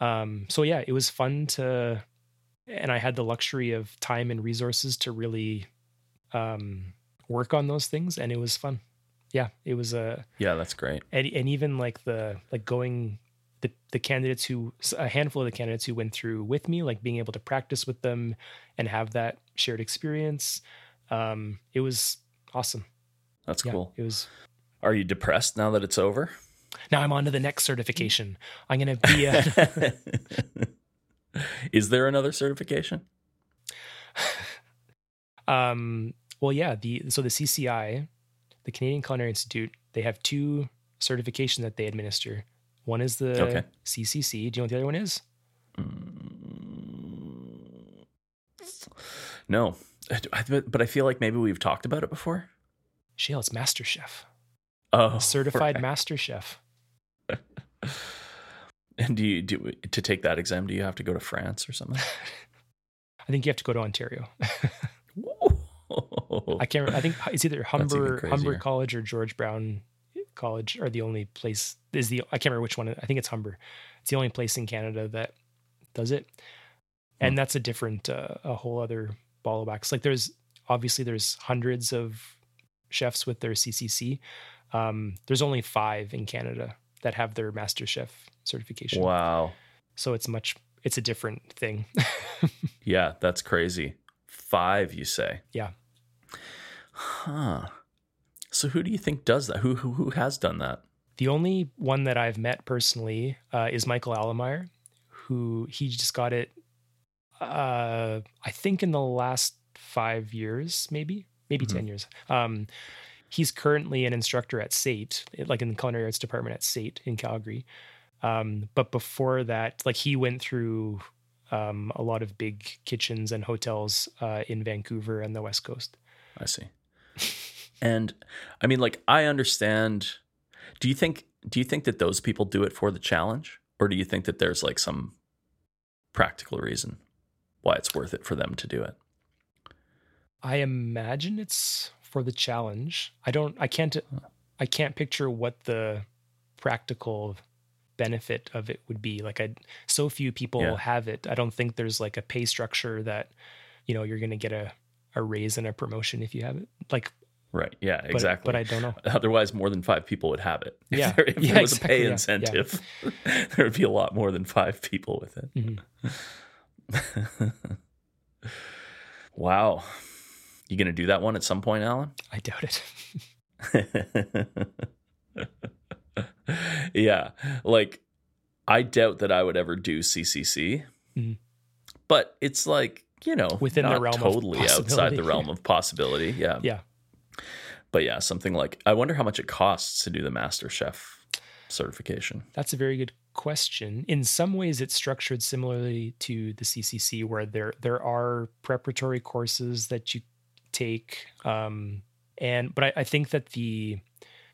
Um, so yeah, it was fun to, and I had the luxury of time and resources to really um, work on those things, and it was fun. Yeah, it was a yeah that's great and, and even like the like going the the candidates who a handful of the candidates who went through with me like being able to practice with them and have that shared experience um it was awesome. That's yeah cool. it was are you depressed now that it's over? Now i'm on to the next certification. I'm gonna be a Is there another certification? um well yeah the so the cci the canadian culinary institute they have two certifications that they administer one is the Okay. ccc do you know what the other one is No, but I feel like maybe we've talked about it before. shale it's master chef Oh, certified right. master chef And do you do to take that exam? Do you have to go to France or something? I think you have to go to Ontario. I can't. I think it's either Humber. Humber College or George Brown College are the only place. Is the I can't remember which one. I think it's Humber. It's the only place in Canada that does it, and that's a different, uh, a whole other ball of wax. Like there's obviously there's hundreds of chefs with their CCC. Um, there's only five in Canada that have their Master Chef certification. wow. So it's much. It's a different thing. Yeah, that's crazy. Five, you say? Yeah. Huh. So who do you think does that? Who who, who has done that? The only one that I've met personally uh, is Michael Allemeier, who he just got it. Uh, I think in the last five years, maybe maybe Mhm. ten years. Um, he's currently an instructor at SAIT, like in the culinary arts department at SAIT in Calgary. Um, but before that, like he went through um, a lot of big kitchens and hotels uh, in Vancouver and the West Coast. I see. And I mean, like, I understand. Do you think? Do you think that those people do it for the challenge, or do you think that there's like some practical reason why it's worth it for them to do it? I imagine it's for the challenge. I don't I can't I can't picture what the practical benefit of it would be. Like I so few people Yeah. have it. I don't think there's like a pay structure that you know you're going to get a a raise and a promotion if you have it. Like Right. Yeah. but, Exactly. but I don't know. Otherwise, more than five people would have it. If Yeah. there, if Yeah, there was exactly. a pay Yeah. Yeah. incentive, there would be a lot more than five people with it. Mhm. wow. You going to do that one at some point, Allan? I doubt it. yeah. Like, I doubt that I would ever do CCC, Mhm. but it's like, you know, Within the realm of totally outside the realm of possibility. Yeah. Yeah. But yeah, something like, I wonder how much it costs to do the Master Chef certification. That's a very good question. In some ways, it's structured similarly to the CCC, where there there are preparatory courses that you take, um, and but I, I think that the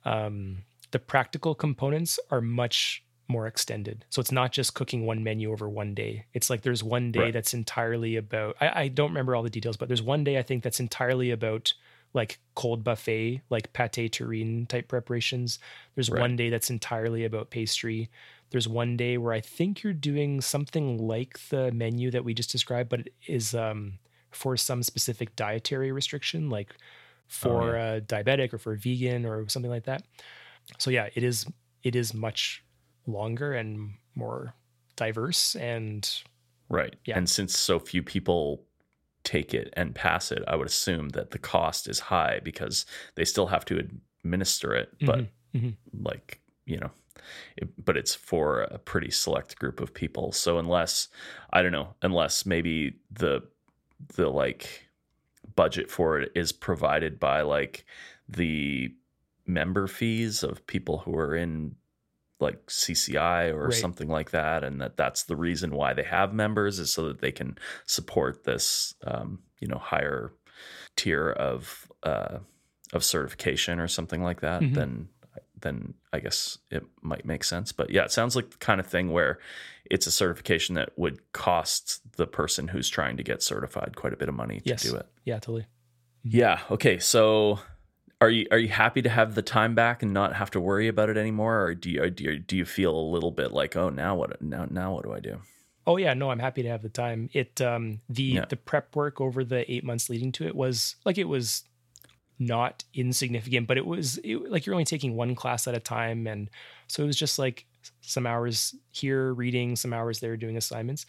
um, the practical components are much more extended. So it's not just cooking one menu over one day. It's like there's one day Right. that's entirely about. I, I don't remember all the details, but there's one day I think that's entirely about like cold buffet, like pate terrine type preparations. There's Right. one day that's entirely about pastry. There's one day where I think you're doing something like the menu that we just described, but it is um, for some specific dietary restriction, like for a diabetic or for a vegan or something like that. So yeah, it is it is much longer and more diverse and Right. Yeah. And since so few people take it and pass it, I would assume that the cost is high because they still have to administer it, but Mhm, mhm. like, you know, it, but it's for a pretty select group of people. So unless I don't know, unless maybe the the like budget for it is provided by like the member fees of people who are in like CCI or Right. something like that, and that that's the reason why they have members is so that they can support this, um, you know, higher tier of uh, of certification or something like that. Mhm. Then then I guess it might make sense. But yeah, it sounds like the kind of thing where it's a certification that would cost the person who's trying to get certified quite a bit of money to Yes. do it. yeah, totally. Yeah. Okay. So, are you are you happy to have the time back and not have to worry about it anymore, or do you do you, do you feel a little bit like, oh, now what now now what do I do? Oh yeah, no, I'm happy to have the time. It um the Yeah. the prep work over the eight months leading to it was like it was not insignificant, but it was it, like you're only taking one class at a time, and so it was just like some hours here reading, some hours there doing assignments.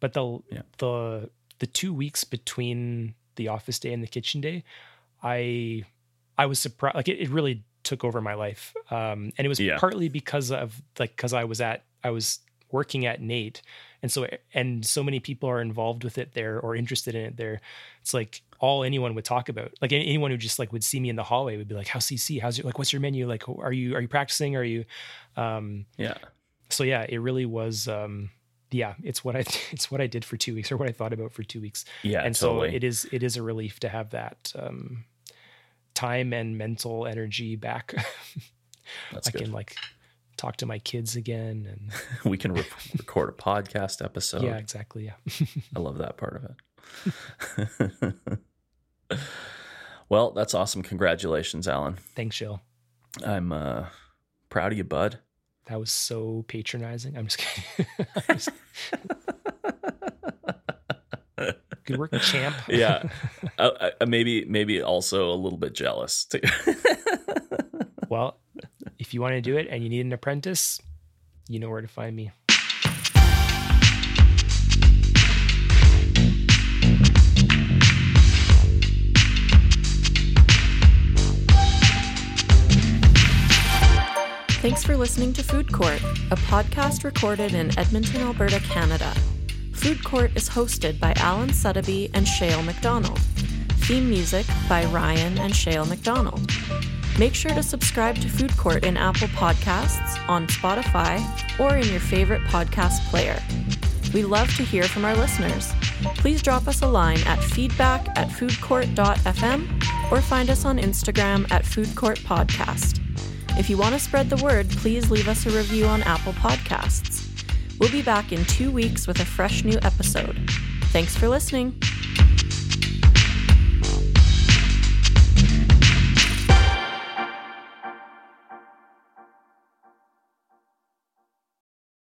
But the Yeah. the the two weeks between the office day and the kitchen day, I I was surprised. Like it, it really took over my life, um, and it was Yeah. partly because of like because I was at I was working at NAIT, and so and so many people are involved with it there or interested in it there. It's like all anyone would talk about. Like anyone who just like would see me in the hallway would be like, "How's CC? How's your like? What's your menu? Like, are you are you practicing? Are you?" Um, Yeah. so yeah, it really was. Um, yeah, it's what I it's what I did for two weeks or what I thought about for two weeks Yeah. and totally. so it is it is a relief to have that um, time and mental energy back. That's I good. can like talk to my kids again, and we can re- record a podcast episode. yeah, exactly. Yeah, I love that part of it. well, that's awesome. Congratulations, Allan. Thanks, Jill. I'm uh, proud of you, bud. That was so patronizing. I'm just kidding. I'm just... Good work, champ. yeah, uh, uh, maybe maybe also a little bit jealous. Too. well, if you want to do it and you need an apprentice, you know where to find me. Thanks for listening to Food Court, a podcast recorded in Edmonton, Alberta, Canada. Food Court is hosted by Allan Suddaby and Shale McDonald. Theme music by Ryan and Shale McDonald. Make sure to subscribe to Food Court in Apple Podcasts, on Spotify, or in your favorite podcast player. We love to hear from our listeners. Please drop us a line at feedback at foodcourt.fm or find us on Instagram at Food Court Podcast. If you want to spread the word, please leave us a review on Apple Podcasts. We'll be back in two weeks with a fresh new episode. Thanks for listening.